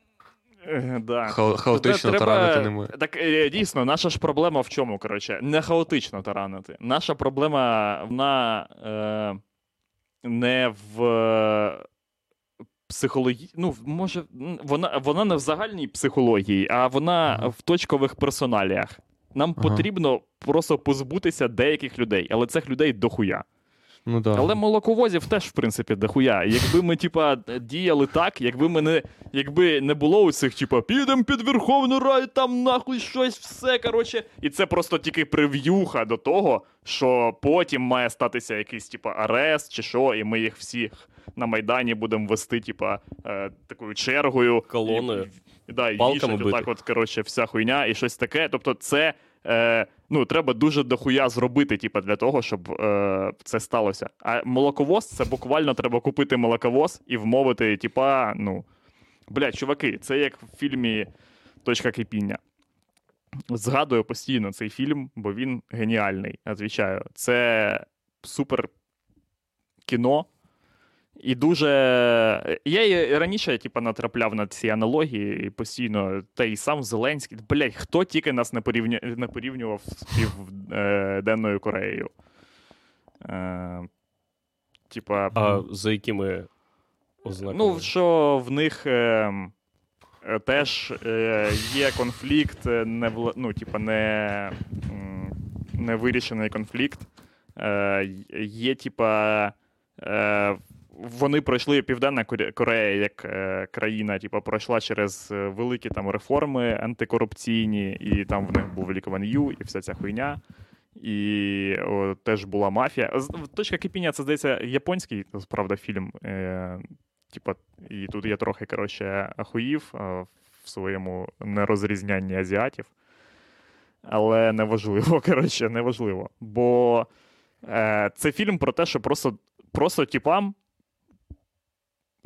Е, Да. Ха- хаотично Треба- таранити ними. Так е, дійсно, наша ж проблема в чому, коротше, не хаотично таранити. Наша проблема вона е, не в е, психології. Ну, може, вона, вона не в загальній психології, а вона Ага. в точкових персоналіях. Нам Ага. потрібно просто позбутися деяких людей, але цих людей дохуя. Ну да. Але молоковозів теж, в принципі, дохуя. Якби ми, типа, діяли так, якби ми не, якби не було у цих, типа, підемо під Верховну Раду, там нахуй щось, все, коротше. І це просто тільки прев'юха до того, що потім має статися якийсь, типа, арест чи що, і ми їх всіх на Майдані будемо вести, типа, е, такою чергою. Колоною. І, і, да, і вішать отак, от, коротше, вся хуйня і щось таке. Тобто, це. Е, ну, треба дуже дохуя зробити, типу, для того, щоб е, це сталося. А молоковоз це буквально треба купити молоковоз і вмовити, типа, ну. Блядь, чуваки, це як в фільмі Точка кипіння. Згадую постійно цей фільм, бо він геніальний. Отвічаю. Це супер кіно. І дуже. Я і раніше, типу, натрапляв на ці аналогії і постійно, та й сам Зеленський. Блять, хто тільки нас не, порівня... не порівнював з Південною Кореєю. Е... Типа, А за якими ознаками? ну, що в них е... е, теж е... є конфлікт, е, не ну, типа, не вирішений конфлікт. Е... Є, типа. Вони пройшли Південна Корея як е, країна, типу, пройшла через е, великі там реформи антикорупційні, і там в них був Лікван Ю і вся ця хуйня. І о, теж була мафія. Точка кипіння, це здається, японський, правда, фільм. Е, типа, і тут я трохи, коротше, ахуїв е, в своєму нерозрізнянні азіатів. Але неважливо, коротше, неважливо. Бо е, це фільм про те, що просто, просто типам.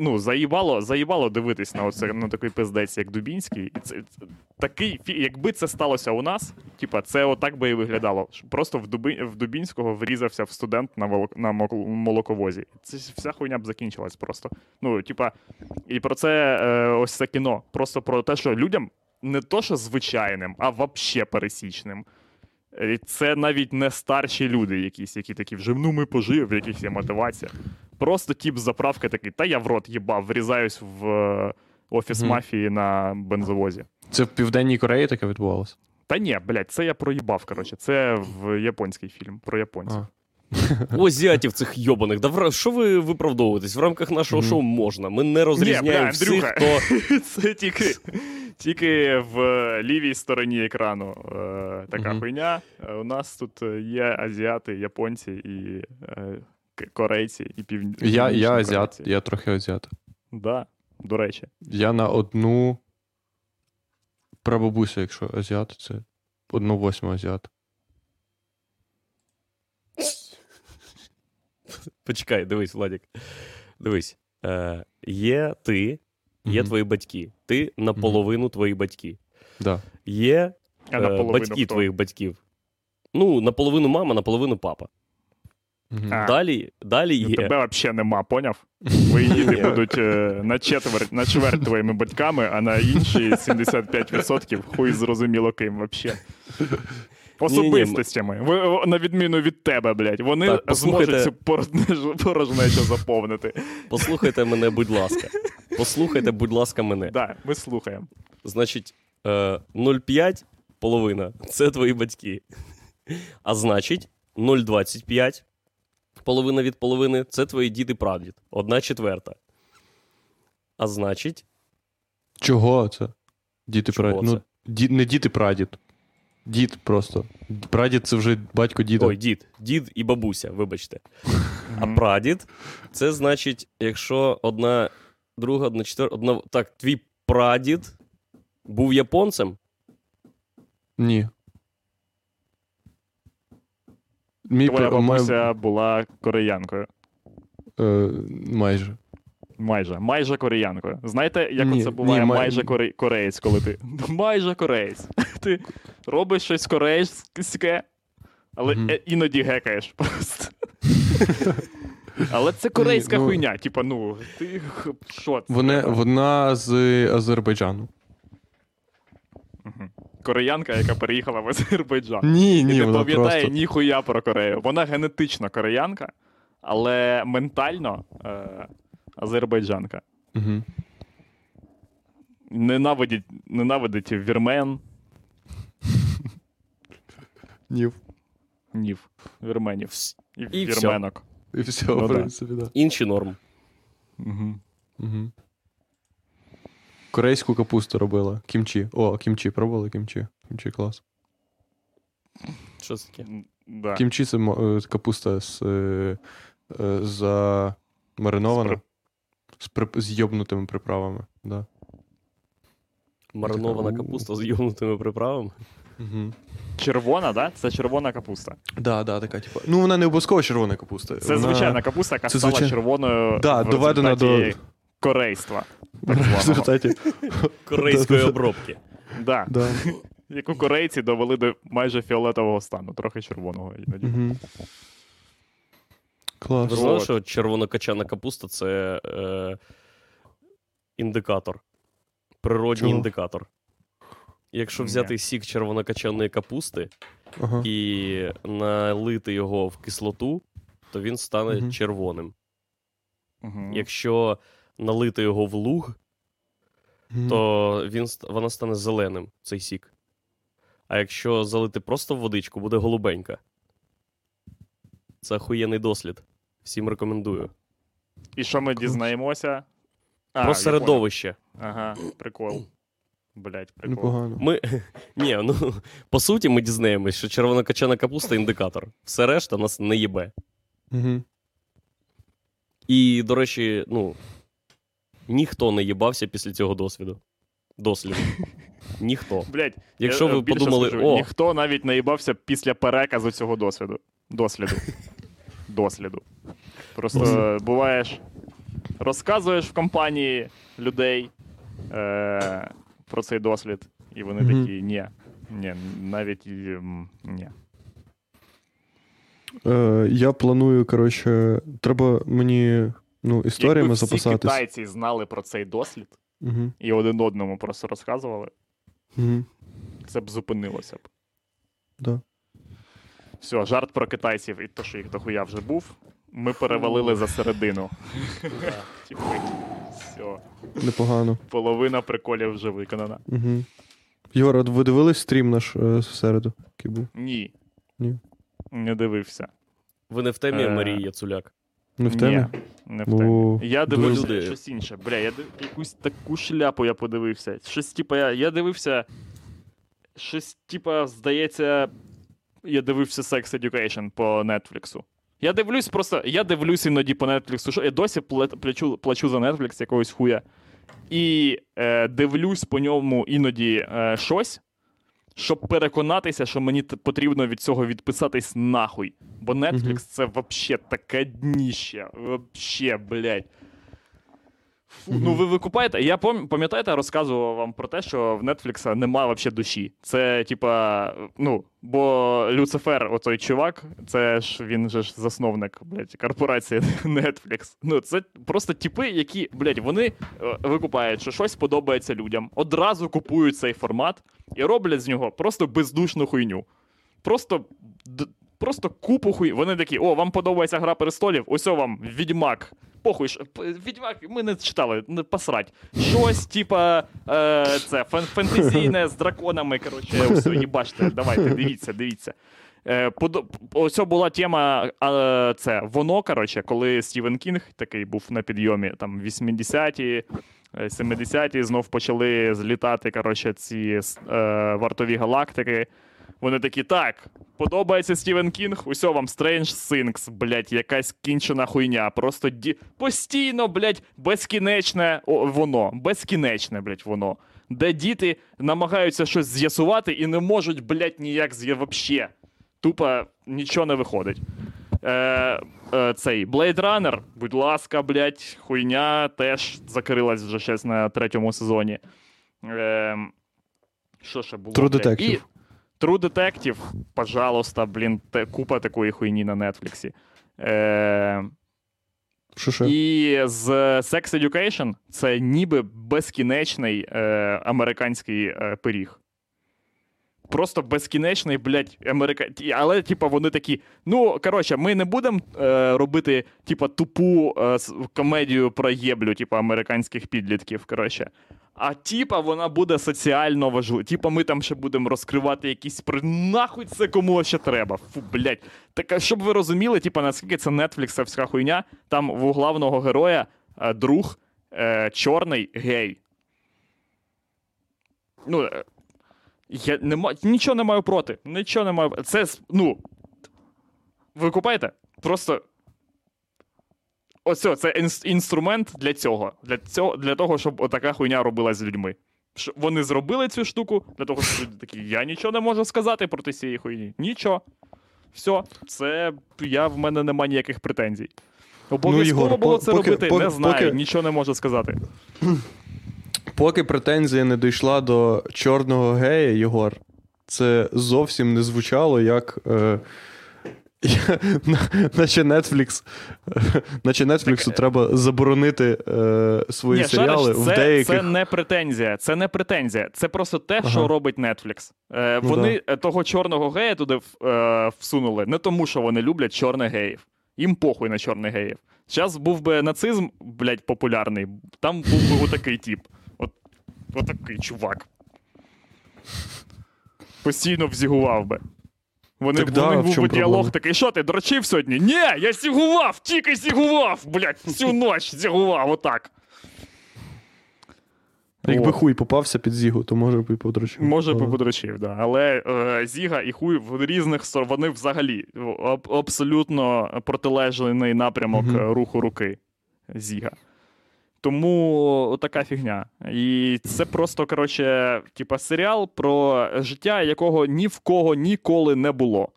Ну, заїбало, заїбало дивитись на, оце, на такий пиздець, як Дубінський. І це, це, такий, якби це сталося у нас, типа, це отак би і виглядало. Просто в, Дуби, в Дубінського врізався в студент на, волок, на молоковозі. Це вся хуйня б закінчилась просто. Ну, типа, і про це е, ось це кіно. Просто про те, що людям не то, що звичайним, а вообще пересічним. Це навіть не старші люди, якісь, які такі вже ну ми пожив, в яких є мотивація. Просто тіп з заправки такий, та я в рот їбав, врізаюсь в е, офіс Мгм. мафії на бензовозі. Це в Південній Кореї таке відбувалося? Та ні, блядь, це я проїбав, коротше. Це в японський фільм про японців. У азіатів цих йобаних. Да що ви виправдовуєтесь? В рамках нашого Мгм. шоу можна. Ми не розрізняємо бля, всіх, Андрюха. хто. Це тільки, тільки в лівій стороні екрану е, така Мгм. хуйня. Е, У нас тут е, є азіати, японці і е, корейці, і пів... Я, я азіат, корейці. я трохи азіат. Да, до речі. Я на одну прабабуся, якщо азіат, це одну восьму азіат. Почекай, дивись, Владік. Дивись. Е, є ти, є Мгм. твої батьки. Ти наполовину твої батьки. Да. Є А е, батьки хто? твоїх батьків. Ну, наполовину мама, наполовину папа. А. Далі, далі Ну, є. Тебе взагалі нема, поняв? Твої діти будуть е, на четверть, на чверть твоїми батьками, а на інші 75% хуй зрозуміло ким взагалі. Особистостями. Ви, на відміну від тебе, блядь. Вони Так, послухайте- зможуть цю порожнечу, заповнити. Послухайте мене, будь ласка. Послухайте, будь ласка, мене. Да, ми слухаємо. Значить, е, 0,5 половина це твої батьки. А значить, 0,25 половина від половини це твої дід і прадід. Одна четверта. А значить, Чого це? Діти Чого прадід. Ну, ді, не діти прадід. Дід просто. Прадід це вже батько діда. ой, дід, дід і бабуся, вибачте. А прадід це значить, якщо одна друга, одна четверта, одна. Так, твій прадід був японцем. Ні. Мій Твоя бабуся була кореянкою. е, майже. Майже, майже кореянкою. Знаєте, як Ні, це буває ні, май- майже коре... кореєць, коли ти. майже кореєць. Ти робиш щось корейське, але е, іноді гекаєш просто. Але це корейська Ні, ну- хуйня. Типа, ну, ти що це? Вони, вона з Азербайджану. Мгм. Кореянка, яка переїхала в Азербайджан. Ні, І ні, не вона пам'ятає просто. ніхуя про Корею. Вона генетично кореянка, але ментально е, азербайджанка. Угу. Ненавидить, ненавидить вірмен. Ні. Нів. Вірменів. І, І вірменок. І все, Ну в принципі, да. Інші норм. Угу. Угу. Корейську капусту робила. Кімчі. О, кімчі, пробували кімчі. Кімчі клас. Що це таке? Да. Кімчі це е, капуста з, е, е, замаринована. З при- З, при... з йобнутими приправами. Да. Маринована капуста з йомнутими приправами. Угу. Червона, да? Це червона капуста. Да, да, така, типу. Ну, вона не обов'язково червона капуста. Це вона... звичайна капуста, яка Це стала звичай- червоною Да, в доведена до. Корейства. так В результаті. Корейської обробки. Да. Да. Яку корейці довели до майже фіолетового стану, трохи червоного іноді. Угу. Клас. Ви знали, що червонокачана капуста це е, індикатор. Природній Чого? індикатор. Якщо Ні. взяти сік червонокачаної капусти Ага. і налити його в кислоту, то він стане Мгм. червоним. Угу. Якщо налити його в луг, Мгм. то він, вона стане зеленим, цей сік. А якщо залити просто в водичку, буде голубенька. Це охуєнний дослід. Всім рекомендую. І що ми дізнаємося? А, Про середовище. Ага, прикол. Блять, прикол. Непогано. Ми, ні, ну, по суті, ми дізнаємось, що червонокачана капуста індикатор. Все решта нас не їбе. Угу. І, до речі, ну, ніхто не їбався після цього досвіду. Досліду. Ніхто. Блять, Якщо я, ви е, подумали, скажу, о, ніхто навіть не їбався після переказу цього досвіду. Досліду. Досліду. Просто Дослід. буваєш, розказуєш в компанії людей е, про цей дослід, і вони Мгм. такі, ні, ні, навіть ні. Е, я планую, коротше, треба мені ну, історіями Якби всі записатись. китайці знали про цей дослід Угу. і один одному просто розказували, Угу. це б зупинилося б. Да. Все, жарт про китайців і то, що їх дохуя вже був. Ми перевалили за середину. Типу, Все, Непогано. половина приколів вже виконана. Угу. Єгор, ви дивились стрім наш е, в середу? Ні. Ні. Не дивився. ви не в темі Е, Марії Яцуляк. Не в темі? Ні, не в темі. О, Я дуже дивився люди. щось інше. Бля, я див... якусь таку шляпу я подивився. Щось, типа, я, я дивився. Щось, типа, здається, я дивився Sex Education по Нетфліксу. Я дивлюсь просто, я дивлюсь іноді по Нетфліксу. Що я досі плачу, плачу за Netflix якогось хуя. І е, дивлюсь по ньому іноді е, щось, щоб переконатися, що мені потрібно від цього відписатись нахуй. Бо Netflix Мгм. це вообще таке дніще. Вообще, блядь. Ну, ви викупаєте? Я пам'ятаєте, розказував вам про те, що в Netflix немає вообще душі. Це, типа, ну, бо Люцифер, отой чувак, це ж він же ж засновник, блядь, корпорації Netflix. Ну, це просто типи, які, блядь, вони е, викупають, що щось подобається людям, одразу купують цей формат і роблять з нього просто бездушну хуйню. Просто. Просто купу хуй. Вони такі: о, вам подобається гра престолів? Ось вам відьмак. Похуй, відьмак, ми не читали, не посрать. Щось, типа, е, це фен- фентезійне з драконами. Коротше, все, їбачте, давайте, дивіться, дивіться. Е, подо- Ось була тема, е, це воно, коротше, коли Стівен Кінг такий був на підйомі, там 80-ті, е, 70-ті, знов почали злітати, коротше, ці е, вартові галактики. Вони такі, так, подобається Стівен Кінг, усьо вам Strange Things, блядь, якась кінчена хуйня. Просто ді... постійно, блядь, безкінечне о, воно, безкінечне, блядь, воно. Де діти намагаються щось з'ясувати і не можуть, блядь, ніяк з'я... Тупо нічого не виходить. Е, е, цей Blade Runner, будь ласка, блядь, хуйня теж закрилась вже щось на третьому сезоні. Е, що ще було? True? Detective. І True Detective, пожалуйста, блін, те, купа такої хуйні на Нетфліксі. Е, і з Sex Education це ніби безкінечний е, американський е, пиріг. Просто безкінечний, блядь, америка... Але, типа, вони такі. Ну, коротше, ми не будемо е, робити, типа, тупу е, комедію про єблю, типа, американських підлітків. Коротше. А типа, вона буде соціально важлива. Типа, ми там ще будемо розкривати якісь при. Нахуй це кому ще треба. Фу, блядь. Так, щоб ви розуміли, типа, наскільки це нетфліксовська хуйня, там у главного героя е, друг е, чорний гей. Ну, е, я не ма... нічого не маю проти. Нічого не маю. Це, ну. Ви купаєте? Просто. Оце, це інс- інструмент для цього. Для, цього. для того, щоб отака хуйня робилась з людьми. Що вони зробили цю штуку для того, щоб люди такі, я нічого не можу сказати проти цієї хуйні. Нічого. Все, це я в мене немає ніяких претензій. Обов'язково Ігор, було це поки- робити, поки- не знаю, поки- нічого не можу сказати. Поки претензія не дійшла до чорного гея, Єгор, це зовсім не звучало як. Е, я- наче Netflix, е, наче Netflix треба заборонити е, свої Ні, серіали шариш, в це, деяких. це не претензія. Це не претензія. Це просто те, Ага. що робить Netflix. Е, Ну вони е, того чорного гея туди в- е, всунули не тому, що вони люблять чорних геїв. Їм похуй на чорних геїв. Зараз був би нацизм, блядь, популярний, там був би отакий тип. От, отакий чувак. Постійно взігував би. Вони, Так да, був би діалог такий, що ти дрочив сьогодні? Ні, я сігував, тільки сігував, блядь, всю ніч сігував, отак. Якби О. хуй попався під зігу, то може б і подручив. Може, би подрочив, да. Але е, Зіга і хуй в різних вони взагалі аб- абсолютно протилежний напрямок е, руху руки Зіга. Тому така фігня. І це просто, коротше, типа серіал про життя, якого ні в кого ніколи не було.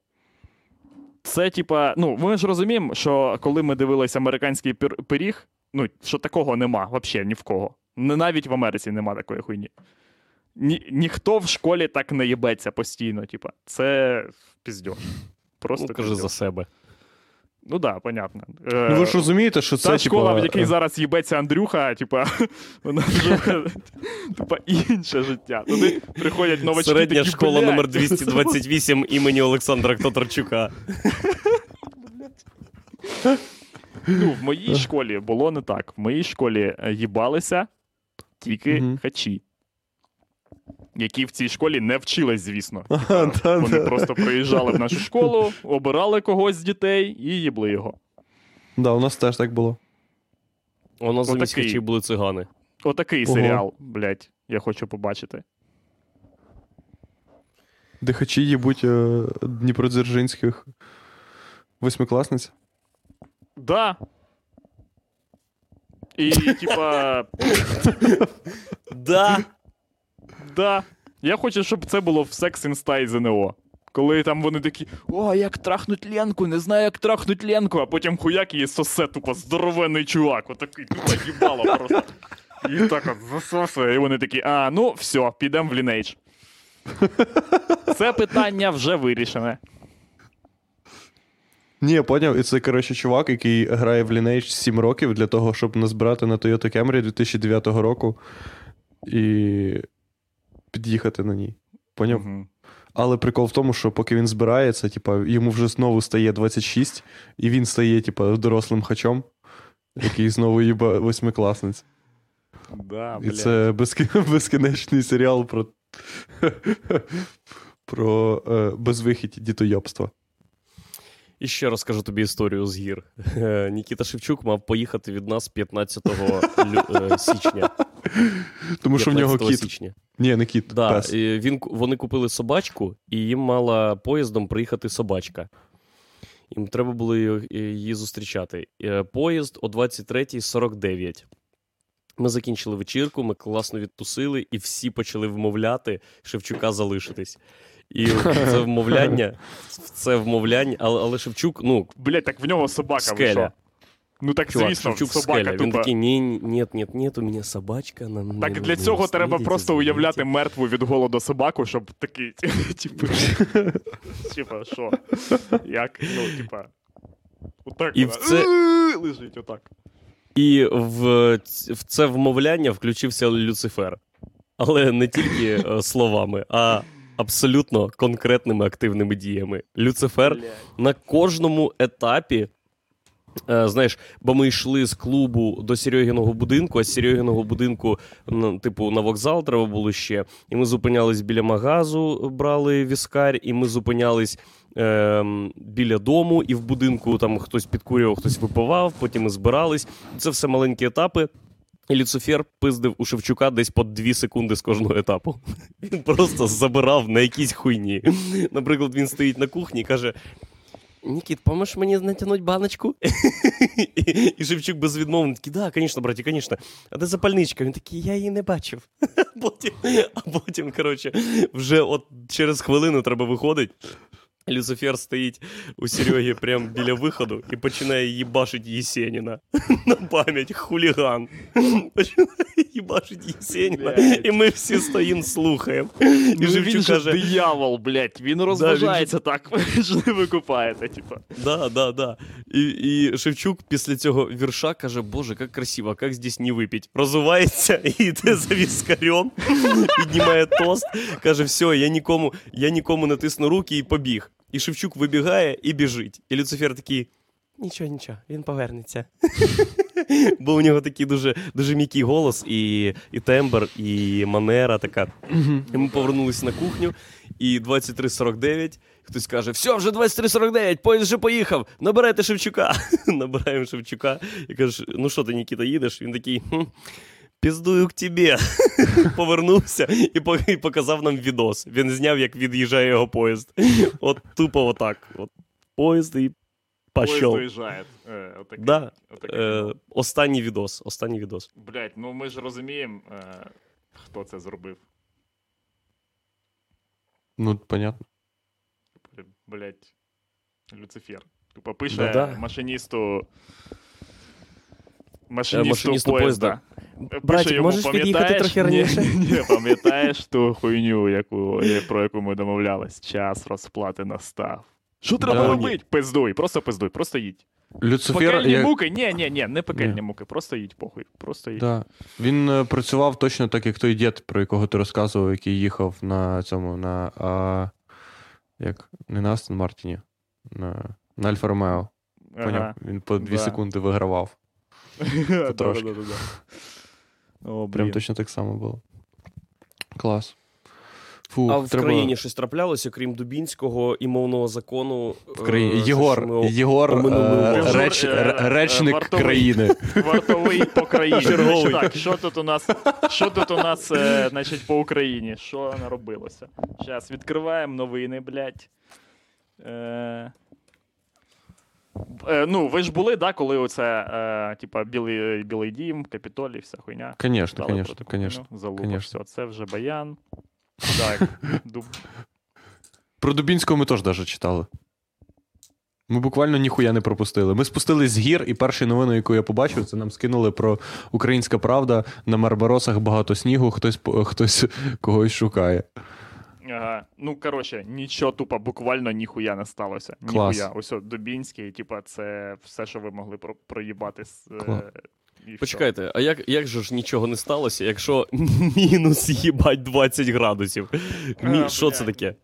Це, типа, ну, ми ж розуміємо, що коли ми дивилися американський пір- пиріг, ну, що такого нема взагалі ні в кого. Навіть в Америці нема такої хуйні. Ні, ніхто в школі так не їбеться постійно. Типа, це піздьош. Просто Ну, кажи за себе. Ну так, да, понятно. Ну ви ж розумієте, що Та це школа, типа, в якій зараз їбеться Андрюха, типа, вона вже типа, інше життя. Туди приходять новачки. Середня такі, школа «Блядь, номер 228 імені Олександра Котарчука. Ну, в моїй школі було не так. В моїй школі е, їбалися тільки хачі. Які в цій школі не вчились, звісно. Ага, да, Вони просто приїжджали в нашу школу, обирали когось з дітей і їбли його. Да, у нас теж так було. У нас замість Отакий. були цигани. Отакий серіал, блядь, я хочу побачити. Дихачі їбуть е, дніпродзержинських восьмикласниць. Да. І, типа, Да. Да. Я хочу, щоб це було в Sex in Style ЗНО. Коли там вони такі, о, як трахнуть Ленку, не знаю, як трахнуть Ленку, а потім хуяк її сосе, тупо здоровенний чувак, отакий, тупо їбало просто. І так от засосує, і вони такі, а, ну, все, підемо в Lineage. Це питання вже вирішене. Ні, поняв, і це, коротше, чувак, який грає в Lineage 7 років для того, щоб назбирати на Toyota Camry 2009 року і під'їхати на ній. Поняв? Угу. Але прикол в тому, що поки він збирається, типа, йому вже знову стає 26, і він стає, типа, дорослим хачом, який знову їба восьмикласниць. Да, І блядь. це безкінечний серіал про, про е, безвихідь дітойобства. І ще розкажу тобі історію з гір. Нікіта Шевчук мав поїхати від нас 15 лю- е, січня. Тому що в нього 15 кіт. січня. Ні, не кіт, Да, пес. він, вони купили собачку, і їм мала поїздом приїхати собачка. Їм треба було її, її зустрічати. Е, Поїзд о 23.49. Ми закінчили вечірку, ми класно відтусили, і всі почали вмовляти Шевчука залишитись. І це вмовляння, це вмовляння, але, але Шевчук, ну, Блядь, так в нього собака Скеля. вийшла. Ну так чувак, звісно, Шевчук собака скеля. Він такий, ні, ні, ні, ні, у мене собачка. Нам не Так для нужно цього треба просто извините». уявляти мертву від голоду собаку, щоб такий, типу, типа, що? Як? Ну, типа. Отак І вона це- лежить отак. І в, в це вмовляння включився Люцифер. Але не тільки е, словами, а абсолютно конкретними активними діями. Люцифер на кожному етапі. Е, знаєш, бо ми йшли з клубу до Серегіного будинку, а з Серегіного будинку, типу, на вокзал треба було ще. І ми зупинялись біля магазу, брали віскарь, і ми зупинялись е, біля дому, і в будинку там хтось підкурював, хтось випивав, потім ми збирались. Це все маленькі етапи. Люцифер пиздив у Шевчука десь по 2 секунди з кожного етапу. Він просто забирав на якійсь хуйні. Наприклад, він стоїть на кухні і каже: Нікіт, поможеш мені натягнути баночку? І, Шевчук безвідмовно такий, да, звісно, браті, звісно. А де запальничка? Він такий, я її не бачив. Потім, а потім, коротше, вже от через хвилину треба виходить. Люцифер стоїть у Серегі прямо біля виходу і починає їбашить Єсеніна. На пам'ять хуліган. Починає їбашить Єсеніна. Блядь. І ми всі стоїмо, слухаємо. І Ну, він Живчук же каже: диявол, блядь, він розважається так, ви ж не викупаєте, типа. Да, да, да. І, і Шевчук після цього вірша каже: Боже, як красиво, як здесь не випить. Розувається і йде за віскарем, піднімає тост, каже: все, я нікому, я нікому не тисну руки і побіг. І Шевчук вибігає і біжить. І Люцифер такий. Нічого, нічого, він повернеться. Бо у нього такий дуже, дуже м'який голос, і, і тембр, і манера така. І ми повернулися на кухню, і 23.49 хтось каже: все, вже 23.49, поїзд вже поїхав, набирайте Шевчука. Набираємо Шевчука і каже: ну що ти, Нікіта, їдеш? Він такий. «Хм, Піздую к тебе. Повернувся і показав нам відос. Він зняв, як від'їжджає його поїзд. От тупо отак. От поїзд і Поїзд доїжджає. Е, отакий- Да. отакий Е, останній відос. Останній відос. Блять, ну ми ж розуміємо, е, хто це зробив. Ну, понятно. Блять, Люцифер. Тупо пише Да-да. машиністу. Машиністу, машиністу поїзда. поїзда. Братик, йому, можеш під'їхати «Пам'ятаєш?» трохи раніше? Ні, ні, пам'ятаєш ту хуйню, яку, про яку ми домовлялись? Час розплати настав. Що треба робити? Пиздуй, просто пиздуй, просто їдь. Люцифер. Пекельні я- муки? Ні, ні, ні, не пекельні Ні. муки, просто їдь, похуй. Просто їдь. Да. Він е, працював точно так, як той дід, про якого ти розказував, який їхав на цьому, на. А, як? Не на Астон Мартіні. На, на Альфа Ромео. Поняв? Він по 2 Да. секунди вигравав. Прям точно так само було. Клас. Фу, А в треба... країні щось траплялося, крім Дубінського і мовного закону. В країні. е, Єгор, ми Єгор е, реч, е, речник вартовий. країни. Вартовий по країні. Значить Так, що тут у нас, що тут у нас е, значить, по Україні? Що наробилося? Зараз відкриваємо новини, блядь. Е, е, ну, ви ж були, да, коли оце, е, типа, білий, білий дім, Капітолій, вся хуйня. Звісно, таку звісно. Залупа, конечно. все, це вже баян. Так, дуб... Про Дубінського ми теж даже читали. Ми буквально ніхуя не пропустили. Ми спустились з гір, і першу новину, яку я побачив, це нам скинули про Українська Правда. На Марбаросах багато снігу, хтось, хтось когось шукає. Ага. Ну, коротше, нічого тупо, буквально ніхуя не сталося. Клас. Ніхуя. Ось от Дубінський, типа, це все, що ви могли про- проїбати. з, е, Клас. і. Почекайте, а як, як же ж нічого не сталося, якщо мінус їбать 20 градусів? Мі... А, Що це таке?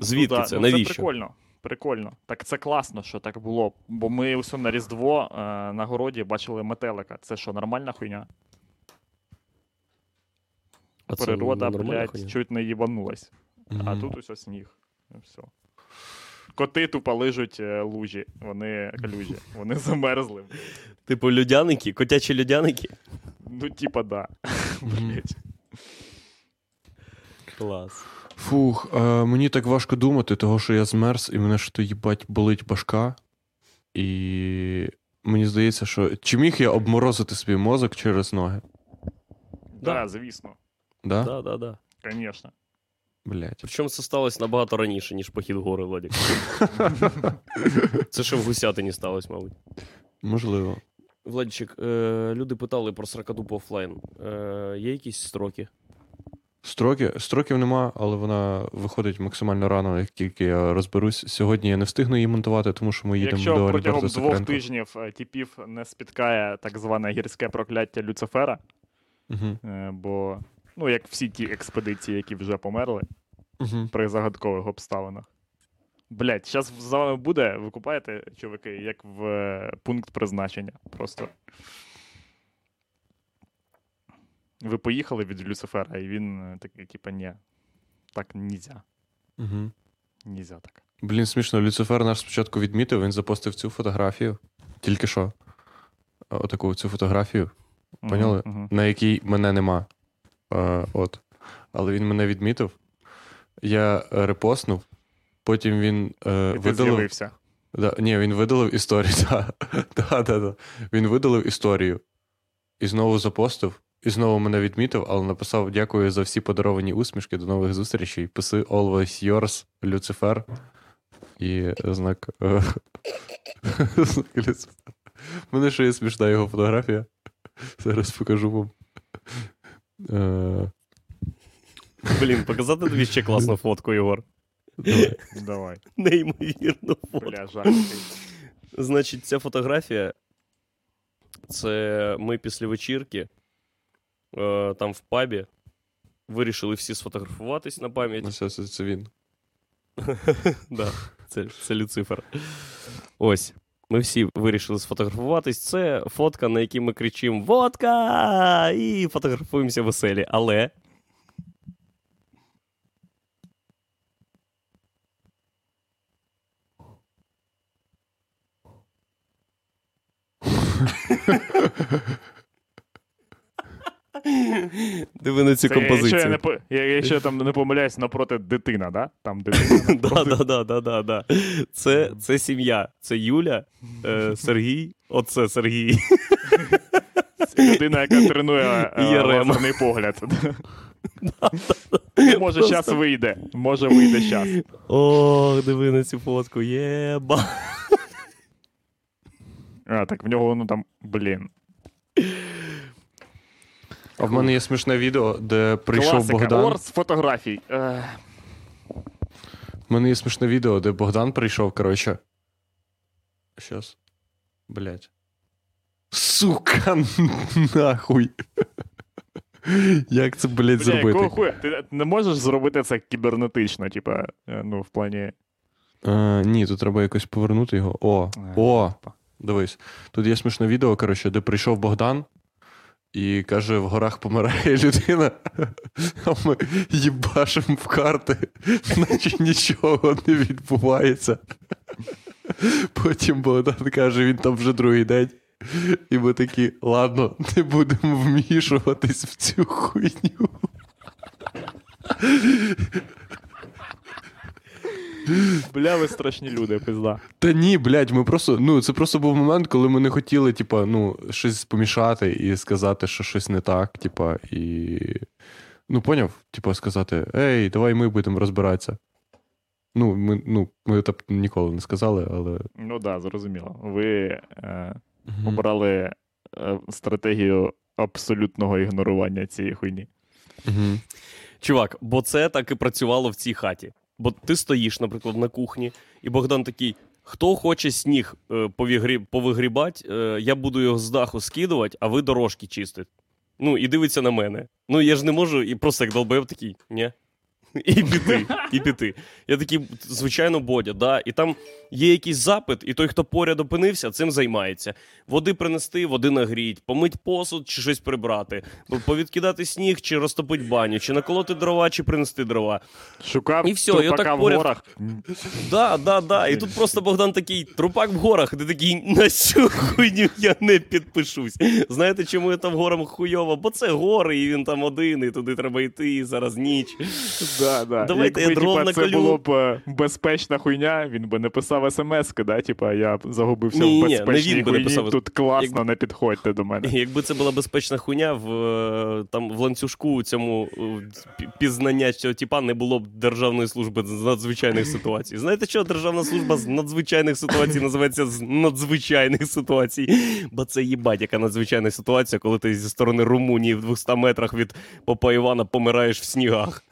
Звідки ну, да, це? ну, Навіщо? Це прикольно. Прикольно. Так це класно, що так було. Бо ми усе на Різдво е, на городі бачили метелика. Це що, нормальна хуйня? А Природа, блядь, хуйня? чуть не їбанулась. А тут усе сніг. І все. Коти тупо лижуть е, лужі, вони калюжі, вони замерзли. Типу людяники, котячі людяники? Ну, типа, да. Мгм. Блядь. Клас. Фух, е, мені так важко думати, того що я змерз, і мене що то їбать болить башка. І мені здається, що чи міг я обморозити свій мозок через ноги? Да, Да. звісно. Да? Да, да, да. Звісно. Блять. Причому це сталося набагато раніше, ніж похід в гори, Владик. Це ще в Гусятині сталося, мабуть. Можливо. Владичик, е, люди питали про сракадупу офлайн. Е, є якісь строки? Строки, строків нема, але вона виходить максимально рано, як тільки я розберусь. Сьогодні я не встигну її монтувати, тому що ми їдемо Якщо до протягом Альберта двох Сокренко. тижнів е, типів не спіткає так зване гірське прокляття Люцифера, Угу. е, бо, ну, як всі ті експедиції, які вже померли, Угу. при загадкових обставинах. Блять, зараз з вами буде, ви купаєте, чуваки, як в е, пункт призначення. Просто. Ви поїхали від Люцифера, і він е, такий, типа, ні. Так нельзя. Угу. Нельзя так. Блін, смішно, Люцифер наш спочатку відмітив, він запостив цю фотографію. Тільки що. Отаку цю фотографію, Поняли? Мгм, мгм. на якій мене нема. От. Але він мене відмітив. Я репостнув, потім він е, І видалив. з'явився. Да, ні, він видалив історію. Да. Да, да, да. Він видалив історію і знову запостив, і знову мене відмітив, але написав: дякую за всі подаровані усмішки. До нових зустрічей. Писи Always Yours, Люцифер. І знак. е, знак Люцифер. У мене ще є смішна його фотографія. Зараз покажу вам. Е, Блін, показати тобі ще класну фотку, Єгор. давай. Давай. Неймовірну фотку. Бля, жаркий. Значить, ця фотографія. Це ми після вечірки. Е, там в пабі. Вирішили всі сфотографуватись на пам'ять. Ну, це, це, це він. Да, це, це Люцифер. Ось. Ми всі вирішили сфотографуватись. Це фотка, на якій ми кричимо Водка! І фотографуємося веселі. Але. Диви на цю Це, якщо, я композицію. не, я- якщо я там не помиляюсь, напроти дитина, да? Там дитина. Да, напроти. да, да, да, да, да. Це, це сім'я. Це Юля, е, Сергій. Оце Сергій. Людина, яка тренує е, лазерний погляд. Може, Просто- час вийде. Може, вийде час. Ох, диви на цю фотку. Єба. А, так в нього, ну там, блін. А в мене є смішне відео, де прийшов Класика. Богдан. Ор з фотографій. Е, У мене є смішне відео, де Богдан прийшов, коротше. Щас. Блять. Сука, нахуй. Як це, блять, Бля, якого зробити? хуя? Ти не можеш зробити це кібернетично, типа, е, ну, в плані. А, ні, тут треба якось повернути його. О, Е, о, дивись. Тут є смішне відео, коротше, де прийшов Богдан і каже: в горах помирає людина, а ми їбашимо в карти, наче нічого не відбувається. Потім Богдан каже, він там вже другий день. І ми такі, ладно, не будемо вмішуватись в цю хуйню. Бля, ви страшні люди, пизда. Та ні, блядь, ми просто. Ну, це просто був момент, коли ми не хотіли, типа, ну, щось помішати і сказати, що щось не так, типа, і. Ну, поняв? Типа, сказати: Ей, давай ми будемо розбиратися. Ну, ми, ну, ми так ніколи не сказали, але. Ну так, да, зрозуміло. Ви е, обрали е, стратегію абсолютного ігнорування цієї хуйні. Угу. Чувак, бо це так і працювало в цій хаті. Бо ти стоїш, наприклад, на кухні, і Богдан такий: хто хоче сніг е, повігрі... повигрібати, е, я буду його з даху скидувати, а ви дорожки чистите. Ну, і дивиться на мене. Ну, я ж не можу, і просто як долбив такий, ні. І піти, і піти. Я такий, звичайно, Бодя, да. І там є якийсь запит, і той, хто поряд опинився, цим займається. Води принести, води нагріть, помить посуд чи щось прибрати, повідкидати сніг, чи розтопити баню, чи наколоти дрова, чи принести дрова. Шукав І всьо, і отак в поряд- горах. Да, да, да. І тут просто Богдан такий трупак в горах, ти такий на цю хуйню я не підпишусь. Знаєте, чому я там горам хуйово? Бо це гори, і він там один, і туди треба йти, і зараз ніч. Да, да. Давайте Якби, я дров типа, це було б е, безпечна хуйня, він би не писав смс-ки, да? Типа, я загубився Ні-ні, в безпечній не хуйні, писав. тут класно, Якби- не підходьте до мене. Якби це була безпечна хуйня, в, е, там, в ланцюжку цьому е, пізнання цього типа не було б Державної служби з надзвичайних ситуацій. Знаєте, що Державна служба з надзвичайних ситуацій називається з надзвичайних ситуацій? Бо це їбать, яка надзвичайна ситуація, коли ти зі сторони Румунії в 200 метрах від Попа Івана помираєш в снігах.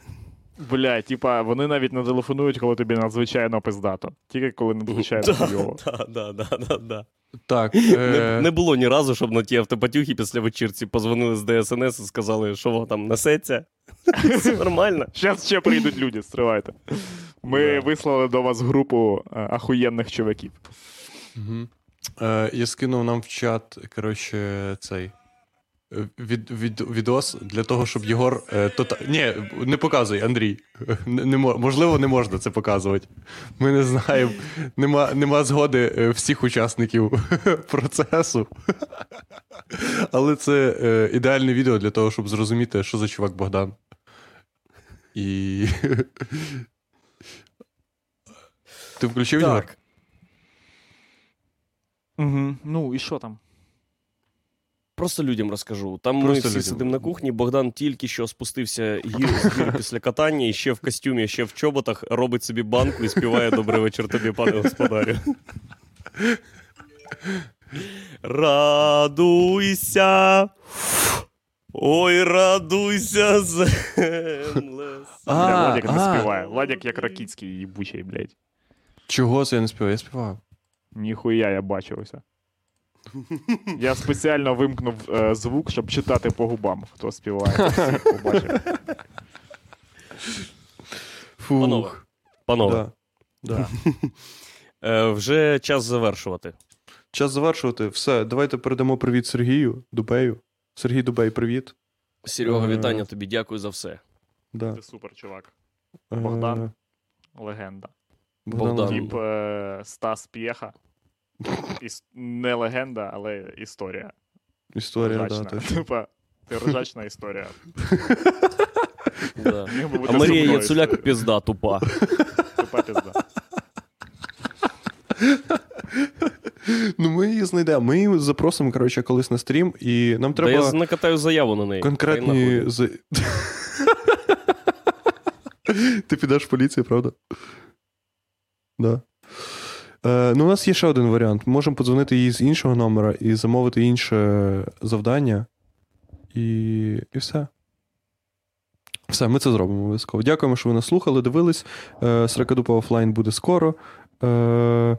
Бля, типа, вони навіть не телефонують, коли тобі надзвичайно пиздато. Тільки коли надзвичайно хуйово. Да, да, да, да, да. Так. Не, Е... не було ні разу, щоб на ті автопатюхи після вечірці позвонили з ДСНС і сказали, що воно там несеться. Все нормально. Зараз ще прийдуть люди, стривайте. Ми Да. вислали до вас групу е, ахуєнних чуваків. Угу. Е, я скинув нам в чат, коротше, цей. Е, Від, від, відос для того, щоб Єгор. Е, тота... Ні, не показуй, Андрій. Не, не, можливо, не можна це показувати. Ми не знаємо. Нема, нема згоди е, всіх учасників процесу. Але це е, ідеальне відео для того, щоб зрозуміти, що за чувак Богдан. І. Ти включив Єгор? Угу. Ну і що там? Просто людям розкажу. Там ми всі людям. сидимо на кухні. Богдан тільки що спустився гір, гір після катання, і ще в костюмі, ще в чоботах, робить собі банку і співає Добрий вечір тобі, пане господарю. Радуйся. Ой, радуйся, земле. Владик не співає. Владик як Ракіцький їбучий, блядь. Чого це я не співав? Я співав. Ніхуя я бачився. Я спеціально вимкнув е, звук, щоб читати по губам, хто співає. всіх побачив. Фух. Панове. Панове, Да. Да. е, вже час завершувати. Час завершувати. Все, давайте передамо привіт Сергію Дубею. Сергій Дубей, привіт. Серега, Е. вітання тобі, дякую за все. Да. Ти супер, чувак. Е, Богдан. Легенда. Богдан. Богдан. Тип е, Стас П'єха. Іс... Не легенда, але історія. Історія, да, Ржачна. теж. Типа, ржачна історія. Да. А Марія Яцуляк пізда тупа. Тупа пізда. Ну, ми її знайдемо. Ми її запросимо, коротше, колись на стрім, і нам Та я треба накатаю заяву на неї. Конкретні. Ти підеш в поліцію, правда? Да. Е, ну, у нас є ще один варіант. Можемо подзвонити їй з іншого номера і замовити інше завдання. І, і все. Все, ми це зробимо обов'язково. Дякуємо, що ви нас слухали, дивились. Е, Сракадупа офлайн буде скоро. Е,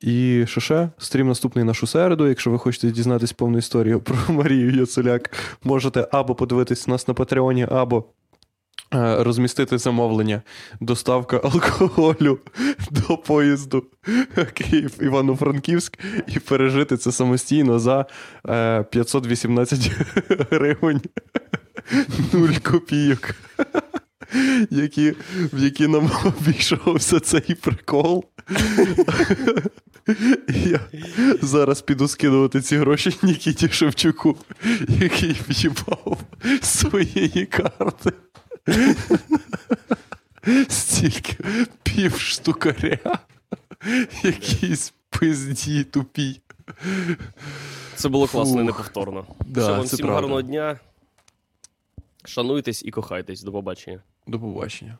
і що ще? Стрім наступний нашу середу. Якщо ви хочете дізнатись повну історію про Марію Яцуляк, можете або подивитись нас на Патреоні, або розмістити замовлення, доставка алкоголю до поїзду Київ Івано-Франківськ і пережити це самостійно за е, 518 гривень 0 копійок. Які, в які нам обійшовся цей прикол. Я зараз піду скидувати ці гроші Нікіті Шевчуку, який в'їбав своєї карти. Стільки пів штукаря. Якісь пизді тупі. Це було класно і неповторно. Да, Все, вам це всім правда. гарного дня. Шануйтесь і кохайтесь. До побачення. До побачення.